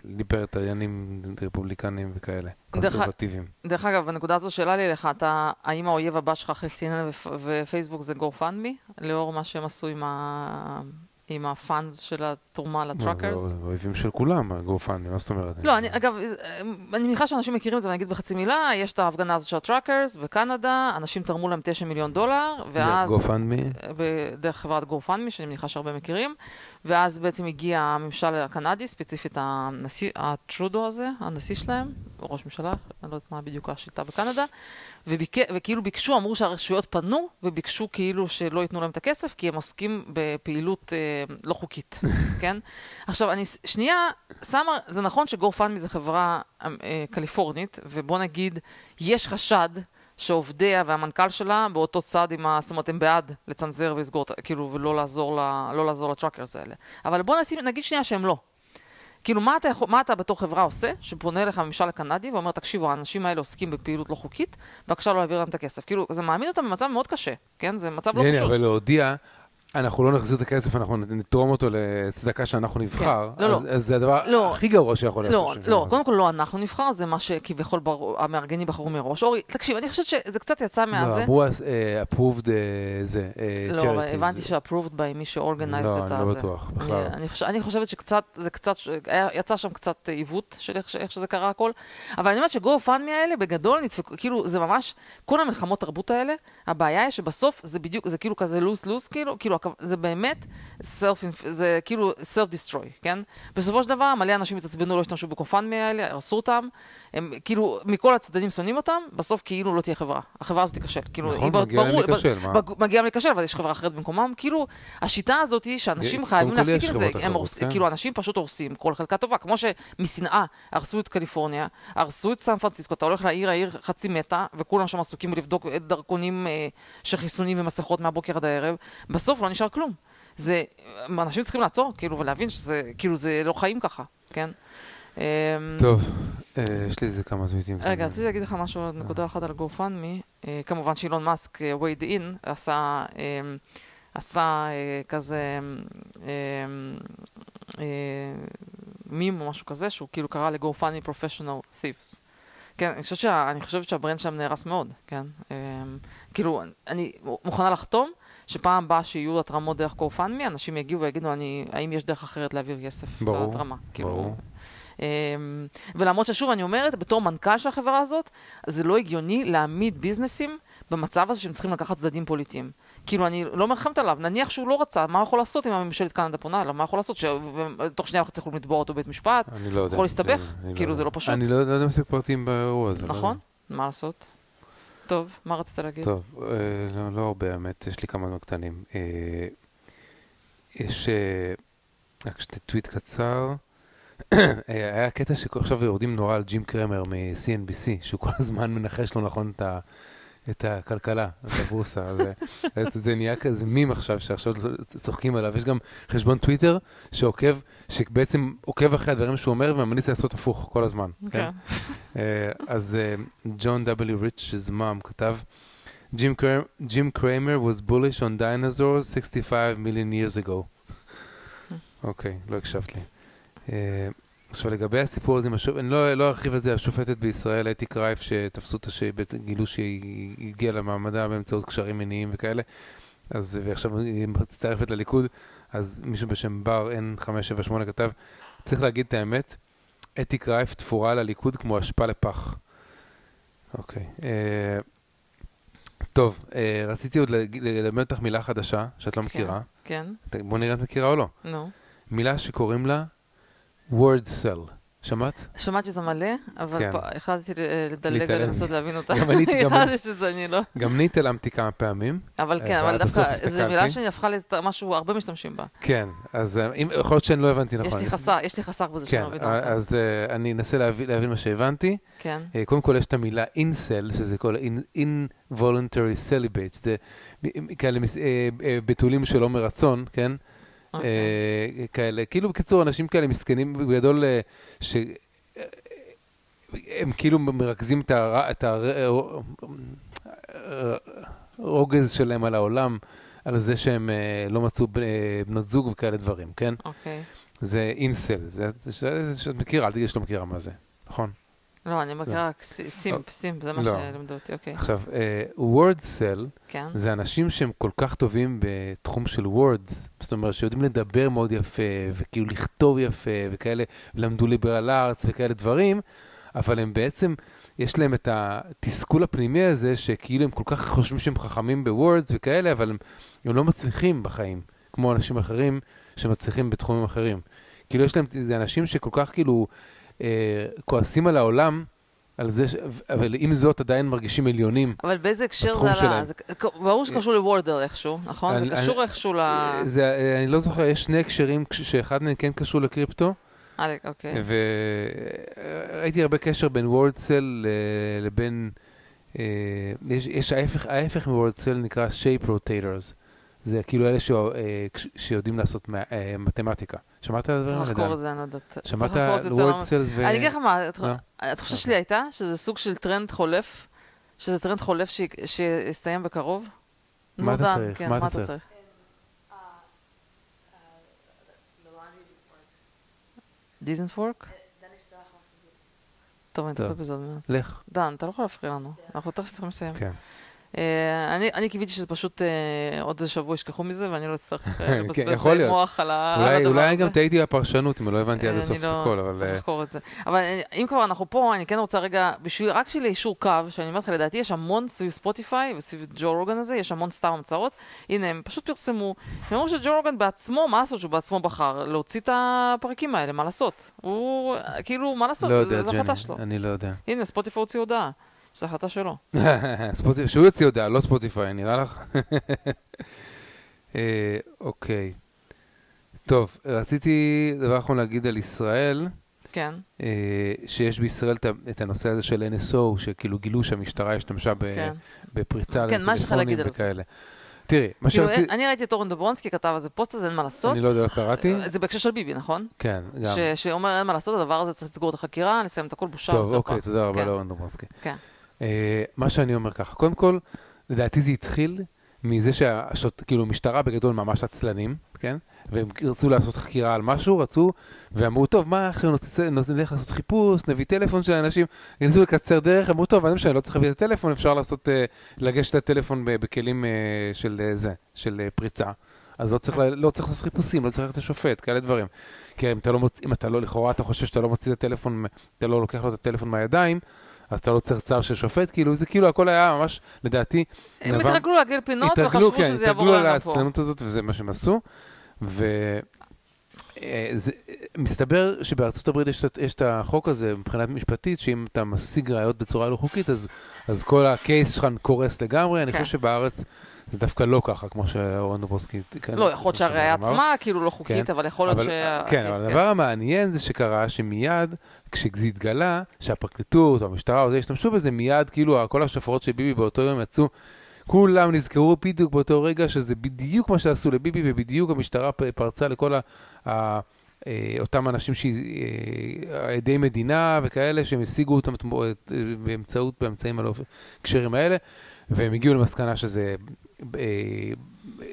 ליברטריאנים, רפובליקנים וכאלה, קונסרבטיביים.
דרך אגב, בנקודה הזו שאלה לי לך, אתה, האם האויב הבא שלך אחרי CNN ופייסבוק זה GoFundMe, לאור מה שהם עשו עם ה... עם ה funds של התרומה ל truckers.
אויבים של כולם, GoFundMe, מה זאת אומרת?
לא, אני, אגב, אני מניחה שאנשים מכירים את זה, ואני אגיד בחצי מילה, יש את ההפגנה הזאת של ה truckers בקנדה, אנשים תרמו להם 9 מיליון דולר, ואז...
דרך GoFundMe?
דרך חברת GoFundMe, שאני מניחה שהרבה מכירים, ואז בעצם הגיע הממשל הקנדי, ספציפית הנשיא, הטרודו הזה, הנשיא שלהם, ראש ממשלה, אני לא יודעת מה בדיוק השיטה בקנדה, וביק... וכאילו ביקשו, אמרו שהרשויות פנו, וביקשו כאילו שלא ייתנו להם את הכסף, כי הם עוסקים בפעילות אה, לא חוקית, כן? עכשיו, אני שנייה שמה, זה נכון שגורפנמי זה חברה אה, קליפורנית, ובוא נגיד, יש חשד שעובדיה והמנכ"ל שלה באותו צד עם ה... זאת אומרת, הם בעד לצנזר ולסגור, כאילו, ולא לעזור, ל... לא לעזור לטראקרס האלה. אבל בוא נשים, נגיד שנייה שהם לא. כאילו, מה אתה, יכול, מה אתה בתור חברה עושה, שפונה אליך הממשל הקנדי ואומר, תקשיבו, האנשים האלה עוסקים בפעילות לא חוקית, בבקשה לא להעביר להם את הכסף. כאילו, זה מעמיד אותם במצב מאוד קשה, כן? זה מצב לא פשוט.
אבל להודיע אנחנו לא נחזיר את הכסף, אנחנו נתרום אותו לצדקה שאנחנו נבחר, כן. לא, לא. אז, אז זה הדבר לא. הכי גרוע שיכול
לא,
לעשות.
לא, לא, קודם כל לא אנחנו נבחר, זה מה שכביכול בר... המארגנים בחרו מראש. אורי, תקשיב, אני חושבת שזה קצת יצא מהזה.
לא, אמרו approved זה,
uh, לא, הבנתי ש-approved by מי שאורגנייזד
את
הזה.
לא, אני לא בטוח, בכלל.
אני, חושב, אני חושבת שקצת, זה קצת, יצא שם קצת עיוות של איך, איך שזה קרה הכל, אבל אני אומרת שגו-פאנמי האלה, בגדול נדפקו, כאילו, זה ממש, כל המלחמות תרבות האלה, הבעיה היא שבסוף זה בדיוק, זה כאילו כזה לוס-לוס, כאילו, כאילו, זה באמת self, זה כאילו self-destroy, כן? בסופו של דבר מלא אנשים התעצבנו, לא השתמשו בקופנמי האלה, הרסו אותם, הם כאילו מכל הצדדים שונאים אותם, בסוף כאילו לא תהיה חברה. החברה הזאת תיכשל. כאילו,
נכון, מגיע להם להיכשל, מה?
מגיע להם להיכשל, אבל יש חברה אחרת במקומם. כאילו, השיטה הזאת היא שאנשים חייבים להפסיק את זה, הם הורס, כן? כאילו אנשים פשוט הורסים כל חלקה טובה, כמו שמשנאה הרסו את קליפורניה, הרסו את סן פרנסיסקו, אתה הולך לעיר, העיר חצי מתה, וכולם שם עסוקים בלבדוק דרכונים אה, של חיסונים ומסכות מהבוקר עד הערב, בסוף לא נשאר כלום. זה, אנשים צריכים לעצור, כאילו, ולהבין שזה, כאילו, זה לא חיים ככה, כן? אמ,
טוב, אה, יש לי איזה כמה טוויטים.
רגע, רציתי להגיד לך משהו, נקודה אחת על GoFundMe. אה, כמובן שאילון מאסק, וייד אין, עשה, אמ, עשה אה, כזה אמ, אה, מים או משהו כזה, שהוא כאילו קרא ל-GoFundMe Professional Thieves. כן, אני חושבת, שה, אני חושבת שהברנד שלהם נהרס מאוד, כן? אמ, כאילו, אני מוכנה לחתום שפעם הבאה שיהיו התרמות דרך GoFundMe, אנשים יגיעו ויגידו, אני, האם יש דרך אחרת להעביר כסף
ברור,
להתרמה? כאילו,
ברור.
ולמרות ששוב, אני אומרת, בתור מנכ"ל של החברה הזאת, זה לא הגיוני להעמיד ביזנסים במצב הזה שהם צריכים לקחת צדדים פוליטיים. כאילו, אני לא מרחמת עליו, נניח שהוא לא רצה, מה יכול לעשות אם הממשלת קנדה פונה אליו? מה יכול לעשות? שתוך שנייה וחצי יכולים לתבוע אותו בבית משפט?
אני לא יודע.
יכול להסתבך?
אני
כאילו,
לא-
זה לא פשוט.
אני לא לא יודע מספיק פרטים באירוע הזה. לא
נכון? מה לעשות? טוב, מה רצית להגיד?
טוב, אה, לא, לא הרבה האמת, יש לי כמה דברים קטנים. אה, יש אה, רק שתי טוויט קצר. אה, היה קטע שעכשיו יורדים נורא על ג'ים קרמר מ-CNBC, שהוא כל הזמן מנחש לא נכון את, ה, את הכלכלה, את הבורסה. אז, אה, זה נהיה כזה מים עכשיו, שעכשיו צוחקים עליו. יש גם חשבון טוויטר שעוקב, שבעצם עוקב אחרי הדברים שהוא אומר וממליץ לעשות הפוך כל הזמן.
כן.
אה, אז ג'ון W. ריצ'ס מאם כתב, Jim, Cram- Jim Cramer was bullish on dinosaurs 65 million years ago. אוקיי, לא הקשבת לי. אה, עכשיו לגבי הסיפור הזה, השופ- אני לא לא ארחיב על זה, השופטת בישראל, אתי קרייף, שתפסו אותה, שבעצם גילו שהיא הגיעה למעמדה באמצעות קשרים מיניים וכאלה, אז, ועכשיו היא מצטרפת לליכוד, אז מישהו בשם בר N578 כתב, צריך להגיד את האמת, אתי קרייף תפורה לליכוד כמו אשפה לפח. אוקיי. אה, טוב, אה, רציתי עוד ללמד אותך מילה חדשה שאת לא מכירה.
כן,
ת- בוא נראה אם את מכירה או לא.
נו.
מילה שקוראים לה word cell. שמעת?
שמעתי אותה מלא, אבל
כן.
פה החלטתי לדלג. ולנסות להבין אותה.
גם אני- גם.
שזה אני לא.
גם אני התעלמתי כמה פעמים.
אבל כן,
אבל
אבל דווקא, זו. מילה שהפכה למשהו, הרבה משתמשים בה.
כן, אז אה, אם- יכול להיות שאני לא הבנתי נכון.
יש לי חסר, יש לי חסר בזה שאני
כן,
לא מבינה אותה.
אז אה, אני אנסה להבין להבין מה שהבנתי.
כן,
אה, קודם כל יש את המילה incel, שזה כל in- involuntary celibate, זה כאלה אה, אה, בתולים שלא מרצון, כן?
אוקיי.
אה, כאלה, כאילו בקיצור, אנשים כאלה מסכנים בגדול, אה, ש... אה, הם כאילו מרכזים את הר- את הרוגז שלהם על העולם, על זה שהם אה, לא מצאו אה, בנות זוג וכאלה דברים, כן?
אוקיי.
זה אינסל, זה זה- זה שאת מכירה, אל תגידי שאת לא מכירה מה זה, נכון?
לא, אני מכירה רק ס- simp, simp, זה מה
לא.
שלימדו אותי, אוקיי.
עכשיו, wordcel
כן,
זה אנשים שהם כל כך טובים בתחום של words, זאת אומרת שיודעים לדבר מאוד יפה, וכאילו לכתוב יפה, וכאלה, למדו liberal arts וכאלה דברים, אבל הם בעצם, יש להם את התסכול הפנימי הזה, שכאילו הם כל כך חושבים שהם חכמים ב words וכאלה, אבל הם, הם לא מצליחים בחיים, כמו אנשים אחרים שמצליחים בתחומים אחרים. כאילו יש להם, זה אנשים שכל כך כאילו אה, כועסים על העולם, על זה, ש... אבל עם זאת עדיין מרגישים עליונים.
אבל באיזה הקשר זה עלה? זה- ברור שקשור לוורדר איכשהו, נכון?
אני-
זה קשור
אני-
איכשהו ל...
זה, אה, אני לא זוכר, יש שני הקשרים שאחד מהם כן קשור לקריפטו,
אה, אוקיי.
וראיתי הרבה קשר בין וורדסל לבין, אה, יש, יש ההפך, ההפך מוורדסל נקרא shape rotators, זה כאילו אלה אה, שיודעים לעשות אה, מתמטיקה. שמעת על
צריך
זה?
לחקור את זה, אני לא יודעת.
שמעת
צריך
על
לעומק.
וורדסלס ו...
אני אגיד לך מה, התח-
אה?
התחושה שלי הייתה שזה סוג של טרנד חולף, שזה טרנד חולף שיסתיים בקרוב.
מה
נו,
אתה צריך?
כן,
מה אתה צריך?
צריך? didn't work? טוב, אני. אטפל בזה עוד מעט.
לך.
דן, אתה לא יכול להפריע לנו, אנחנו תכף צריכים לסיים.
כן.
אה, אני- אני קיוויתי שזה פשוט אה, עוד איזה שבוע ישכחו מזה, ואני לא אצטרך אה,
כן,
לבזבז. מוח על
אולי,
הדבר
אולי
הזה.
גם טעיתי בפרשנות, אם לא הבנתי עד הסוף את
אני לא-
הכל, אבל...
צריך
אה,
לחקור את זה. אבל אם כבר אנחנו פה, אני כן רוצה רגע, בשביל, רק בשביל ליישור קו, שאני אומרת לך, לדעתי יש המון סביב ספוטיפיי וסביב ג'ו רוגן הזה, יש המון סתם המצאות. הנה, הם פשוט פרסמו, הם אמרו שג'ו רוגן בעצמו, מה לעשות שהוא בעצמו בחר? להוציא את הפרקים האלה, מה לעשות? הוא, כאילו, מה לעשות?
לא יודע, ג'ני,
שלו.
אני לא יודע.
הנה, ספוטיפיי הוציא הודעה, שזו החלטה שלו.
שהוא יוציא הודעה, לא Spotify, נראה לך? אה, אוקיי. טוב, רציתי דבר אחרון להגיד על ישראל,
כן,
אה, שיש בישראל את הנושא הזה של NSO, שכאילו גילו שהמשטרה השתמשה ב-
כן.
בפריצה
כן,
לטלפונים? וכאלה. תראי, מה
כאילו, אני ראיתי את אורן דוברונסקי כתב על זה פוסט הזה, אין מה לעשות.
אני לא יודע, לא קראתי.
זה בהקשר של ביבי, נכון?
כן, גם.
ש- שאומר אין מה לעשות, הדבר הזה צריך לסגור את החקירה, לסיים את הכל בושה.
טוב. אוקיי, תודה רבה
כן.
לאורן דוברונסקי.
כן.
אה, מה שאני אומר ככה, קודם כל, לדעתי זה התחיל מזה שהשוט, כאילו, משטרה בגדול ממש עצלנים, כן? והם רצו לעשות חקירה על משהו, רצו, ואמרו, טוב, מה נוצא- נלך לעשות חיפוש, נביא טלפון של אנשים, ניסו לקצר דרך, אמרו, טוב, אני לא צריך להביא את הטלפון, אפשר לעשות, אה, לגשת לטלפון בכלים אה, של זה, של פריצה. אז לא צריך, לא צריך לעשות חיפושים, לא צריך ללכת לשופט, כאלה דברים. כי אם אתה לא מוציא, אם אתה לא, לכאורה אתה חושב שאתה לא מוציא את הטלפון, אתה לא לוקח לו את הטלפון מהידיים, אז אתה לא צריך צו של שופט, כאילו זה כאילו הכל היה ממש, לדעתי,
הם
נבע-
התרגלו להגיע לפינות
התרגלו,
וחשבו
כן,
שזה יעבור
התרגלו על
להם גם פה.
העצלנות הזאת וזה מה שהם עשו. ומסתבר שבארצות הברית יש, יש את החוק הזה מבחינה משפטית, שאם אתה משיג ראיות בצורה לא חוקית, אז, אז כל הקייס שלך קורס לגמרי. אני
כן.
חושב שבארץ זה דווקא לא ככה, כמו שאורן דובוסקי... כן,
לא, יכול להיות שהראייה. עצמה כאילו לא חוקית,
כן.
אבל יכול להיות שה...
כן, אבל הדבר המעניין זה שקרה שמיד, כשזה התגלה, שהפרקליטות או המשטרה או זה השתמשו בזה, מיד כאילו כל השופרות של ביבי באותו יום יצאו, כולם נזכרו בדיוק באותו רגע שזה בדיוק מה שעשו לביבי, ובדיוק המשטרה פרצה לכל ה... אה, אותם אנשים שעדי מדינה וכאלה שהם השיגו אותם את- באמצעות, באמצעים הלא הקשרים האלה, והם הגיעו למסקנה שזה אה,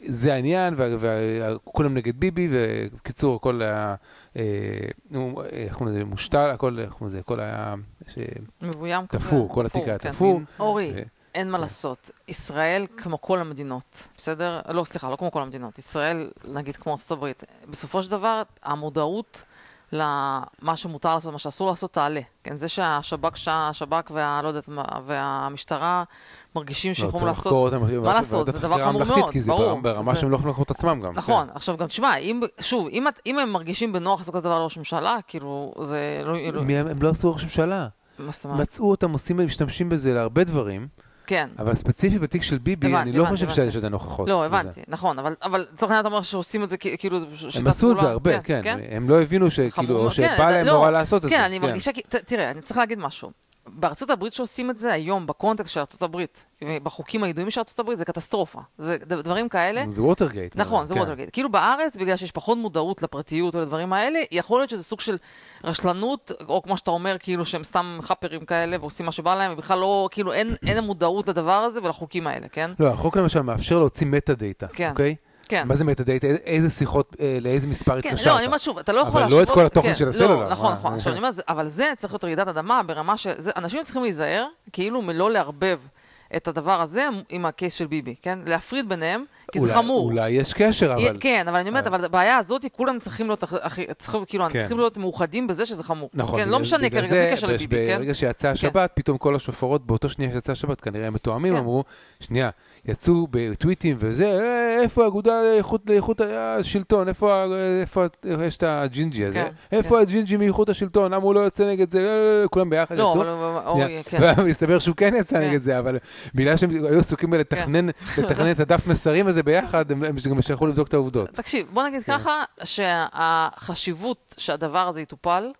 זה העניין, וכולם נגד ביבי, ובקיצור, הכל היה, אה, איך קוראים לזה, מושתל, הכל, איך קוראים לזה, הכל היה ש-
מבוים כזה.
תפור, כל התיק היה
כן.
תפור.
אורי,
ו-
אין מה לעשות. ישראל, כמו כל המדינות, בסדר? לא, סליחה, לא כמו כל המדינות. ישראל, נגיד כמו ארצות הברית, בסופו של דבר, המודעות למה שמותר לעשות, מה שאסור לעשות, תעלה. כן, זה שהשב"כ, שהשב"כ וה... לא יודעת מה, והמשטרה מרגישים
לא,
שיכולים
צריך
לעשות...
אותם,
מה לעשות, זה דבר חמור מאוד,
כי זה
ברור.
ברמה
זה-
שהם לא יכולים לחקור את עצמם גם.
נכון,
כן.
עכשיו גם תשמע, אם, שוב, אם, אם הם מרגישים בנוח לעשות כזה דבר לראש ממשלה, כאילו, זה לא...
מי הם הם לא עשו ראש ממשלה. מצאו אותם עושים, משתמשים בזה להרבה דברים,
כן.
אבל ספציפית בתיק של ביבי,
הבנתי,
אני לא
הבנתי,
חושב
הבנתי.
שיש עדיין הוכחות.
לא. הבנתי, נכון, אבל, אבל לצורך העניין אתה אומר שעושים את זה כאילו זה ש-
הם
שיטת
עשו את זה. הרבה, כן.
כן?
הם לא הבינו שכאילו, או.
כן,
שבא להם
לא,
נורא לעשות את זה.
כן, אני מרגישה, תראה, אני צריך להגיד משהו. בארצות הברית שעושים את זה היום, ב context של ארצות הברית, ובחוקים הידועים של ארצות הברית, זה קטסטרופה. זה דברים כאלה.
זה ווטרגייט.
נכון, זה
כן.
ווטרגייט. כאילו בארץ, בגלל שיש פחות מודעות לפרטיות או לדברים האלה, יכול להיות שזה סוג של רשלנות, או כמו שאתה אומר, כאילו שהם סתם חאפרים כאלה ועושים מה שבא להם, ובכלל לא, כאילו אין, אין מודעות לדבר הזה ולחוקים האלה, כן?
לא, החוק למשל מאפשר להוציא metadata,
כן.
אוקיי?
כן.
מה זה metadata? איזה שיחות, אה, לאיזה מספר
כן,
התקשרת?
לא, אני אומרת שוב, אתה לא יכול
אבל לא את כל התוכן
כן,
של הסלולר,
לא, נכון? נכון. אבל זה צריך להיות רעידת אדמה ברמה ש... אנשים צריכים להיזהר, כאילו מלא לערבב את הדבר הזה עם הקייס של ביבי, כן? להפריד ביניהם, כי זה
אולי-
חמור.
אולי יש קשר, אבל...
כן, אבל אני אומרת,
אבל-
אבל הבעיה הזאת, כולם צריכים להיות, צריכים, כאילו,
כן.
צריכים להיות מאוחדים בזה שזה חמור.
נכון,
כן,
בגלל-
לא משנה כרגע, בלי
זה,
קשר לביבי, כן?
ברגע שיצאה השבת, פתאום כל השופרות, באותו שנייה שיצאה השבת, כנראה הם מתואמים,
כן.
אמרו, שנייה, יצאו בטוויטים וזה, "אה, איפה האגודה לאיכות השלטון, איפה איפה יש את הג'ינג'י הזה,
כן,
איפה הג'ינג'י מאיכות השלטון, למה הוא לא יוצא נגד זה, אה, כולם ביחד
לא,
יצאו.
אבל אבל-. אוי, כן.
ומסתבר שהוא כן יצא
כן.
נגד זה, אבל בגלל שהם היו עסוקים בלתכנן לתכנן את הדף מסרים הזה ביחד, הם גם שלחו לבדוק את העובדות.
תקשיב, בוא נגיד
כן.
ככה, שהחשיבות שהדבר הזה יטופל,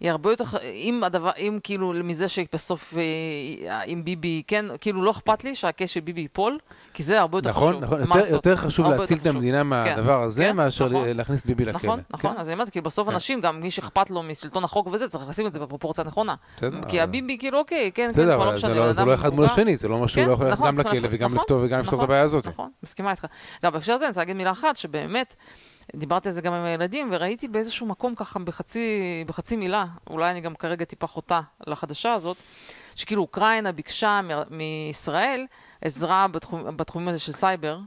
היא הרבה יותר, אם הדבר, אם כאילו מזה שבסוף אה, עם ביבי, כן, כאילו לא אכפת לי שה case של ביבי ייפול, כי זה הרבה יותר
נכון,
חשוב.
נכון,
מה
יותר- חשוב להציל את. המדינה מהדבר הזה,
כן,
מאשר
נכון.
להכניס ביבי לכלא.
נכון, נכון,
כן.
אז אני אומרת, כי בסוף
כן.
אנשים, גם מי שאכפת לו משלטון החוק וזה, צריך לשים את זה בפרופורציה הנכונה.
בסדר,
כי הביבי, כאילו, אוקיי, כן, כן,
בסדר,
כבר לא משנה,
לא-
בן
זה לא אחד מול. השני, זה לא משהו
כן,
לא יכול ללכת
נכון,
גם
צריך
לכלא וגם
נכון,
לפתור את
נכון,
הבעיה הזאת.
נכון, מסכימה איתך. גם בהקשר הזה אני רוצה להגיד מילה אחת, שבאמת, דיברתי על זה גם עם הילדים, וראיתי באיזשהו מקום ככה בחצי, בחצי מילה, אולי אני גם כרגע טיפה חוטא לחדשה הזאת, שכאילו אוקראינה ביקשה מ- מישראל עזרה בתחום, בתחומים הזה של סייבר,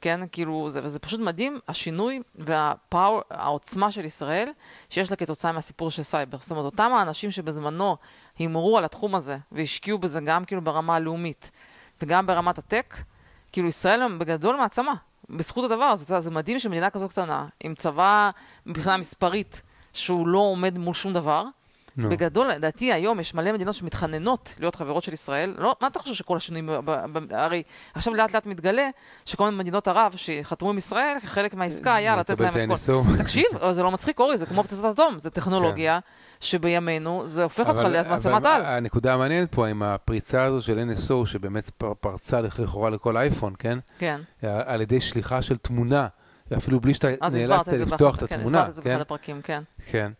כן, כאילו, זה, וזה פשוט מדהים, השינוי וה power, העוצמה של ישראל, שיש לה כתוצאה מהסיפור של סייבר. זאת אומרת, אותם האנשים שבזמנו הימרו על התחום הזה, והשקיעו בזה גם כאילו ברמה הלאומית, וגם ברמת ה tech, כאילו ישראל בגדול מעצמה, בזכות הדבר הזה. זה מדהים שמדינה כזו קטנה, עם צבא מבחינה מספרית, שהוא לא עומד מול שום דבר,
נו.
בגדול, לדעתי היום יש מלא מדינות שמתחננות להיות חברות של ישראל. לא, מה אתה חושב שכל השינויים, ב- ב- ב- הרי עכשיו לאט לאט מתגלה שכל מיני מדינות ערב שחתמו עם ישראל, כחלק מהעסקה היה לתת
לקבל
להם
את
כל... תקשיב, זה לא מצחיק, אורי, זה כמו פצצת אטום, זה טכנולוגיה שבימינו, זה הופך אותך
אבל-
להיות
אבל
מעצמת על.
הנקודה המעניינת פה עם הפריצה הזו של NSO, שבאמת פר- פרצה לכאורה לכל אייפון, כן?
כן,
על ידי שליחה של תמונה, אפילו בלי שאתה
אז
נאלצת לפתוח את
כן,
התמונה,
הסברת את זה
כן?
באחד הפרקים, כן.
כן.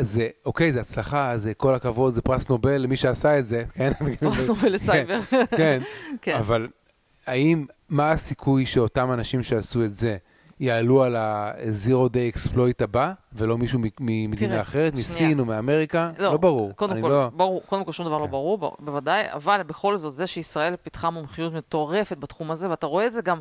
זה, אוקיי, זה הצלחה, זה כל הכבוד, זה פרס נובל למי שעשה את זה, כן?
פרס נובל לסייבר.
כן,
כן.
אבל האם, מה הסיכוי שאותם אנשים שעשו את זה יעלו על ה-Zero Day Exploit הבא, ולא מישהו ממדינה אחרת. מסין או מאמריקה? לא ברור.
קודם כל,
לא-
ברור, קודם כל שום דבר לא
כן.
ברור, ב- בוודאי, אבל בכל זאת, זה שישראל פיתחה מומחיות מטורפת בתחום הזה, ואתה רואה את זה גם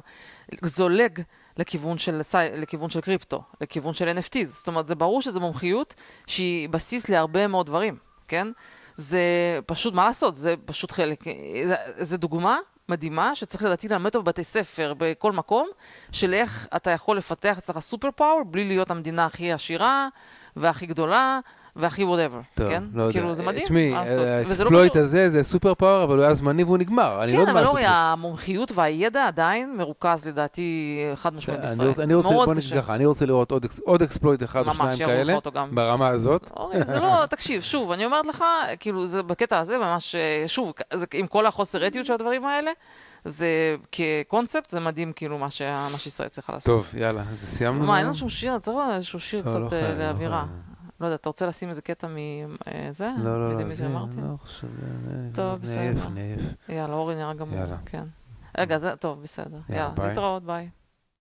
זולג לכיוון של, לכיוון של קריפטו, לכיוון של NFTs. זאת אומרת, זה ברור שזו מומחיות שהיא בסיס להרבה מאוד דברים, כן? זה פשוט, מה לעשות, זה פשוט חלק, זה, זה דוגמה מדהימה שצריך לדעתי ללמד אותה בבתי ספר, בכל מקום, של איך אתה יכול לפתח אצלך superpower בלי להיות המדינה הכי עשירה והכי גדולה והכי
whatever,
כן?
לא יודע.
כאילו זה מדהים,
תשמעי,
לעשות? וזה לא
ה
exploit
הזה זה superpower, אבל הוא היה זמני והוא נגמר. לא
כן,
מה
אבל אורי. המומחיות והידע עדיין מרוכז לדעתי חד משמעית
אני
בישראל.
אני רוצה, בוא. נגיד ככה, אני רוצה לראות עוד אקס- עוד אקספלויט אחד או שניים כאלה. ברמה הזאת.
אורי, זה לא, תקשיב, שוב, אני אומרת לך, כאילו, זה בקטע הזה ממש, אה, שוב, עם כל החוסר אתיות של הדברים האלה, זה כקונספט, זה מדהים, כאילו, מה, שישראל צריכה לעשות.
טוב, יאללה, אז סיימנו.
מה, אין לנו שום שיר, צריך איזשהו שיר
לא,
קצת
לא
אה,
לא
לאווירה. לא יודע, אתה רוצה לשים איזה קטע מזה?
לא, לא, לא,
מי
זה? לא חושב, אה,
טוב, בסדר.
עייף, אני עייף.
יאללה, אורי נראה גמור. כן. רגע, זה, טוב, בסדר.
יאללה.
להתראות, ביי.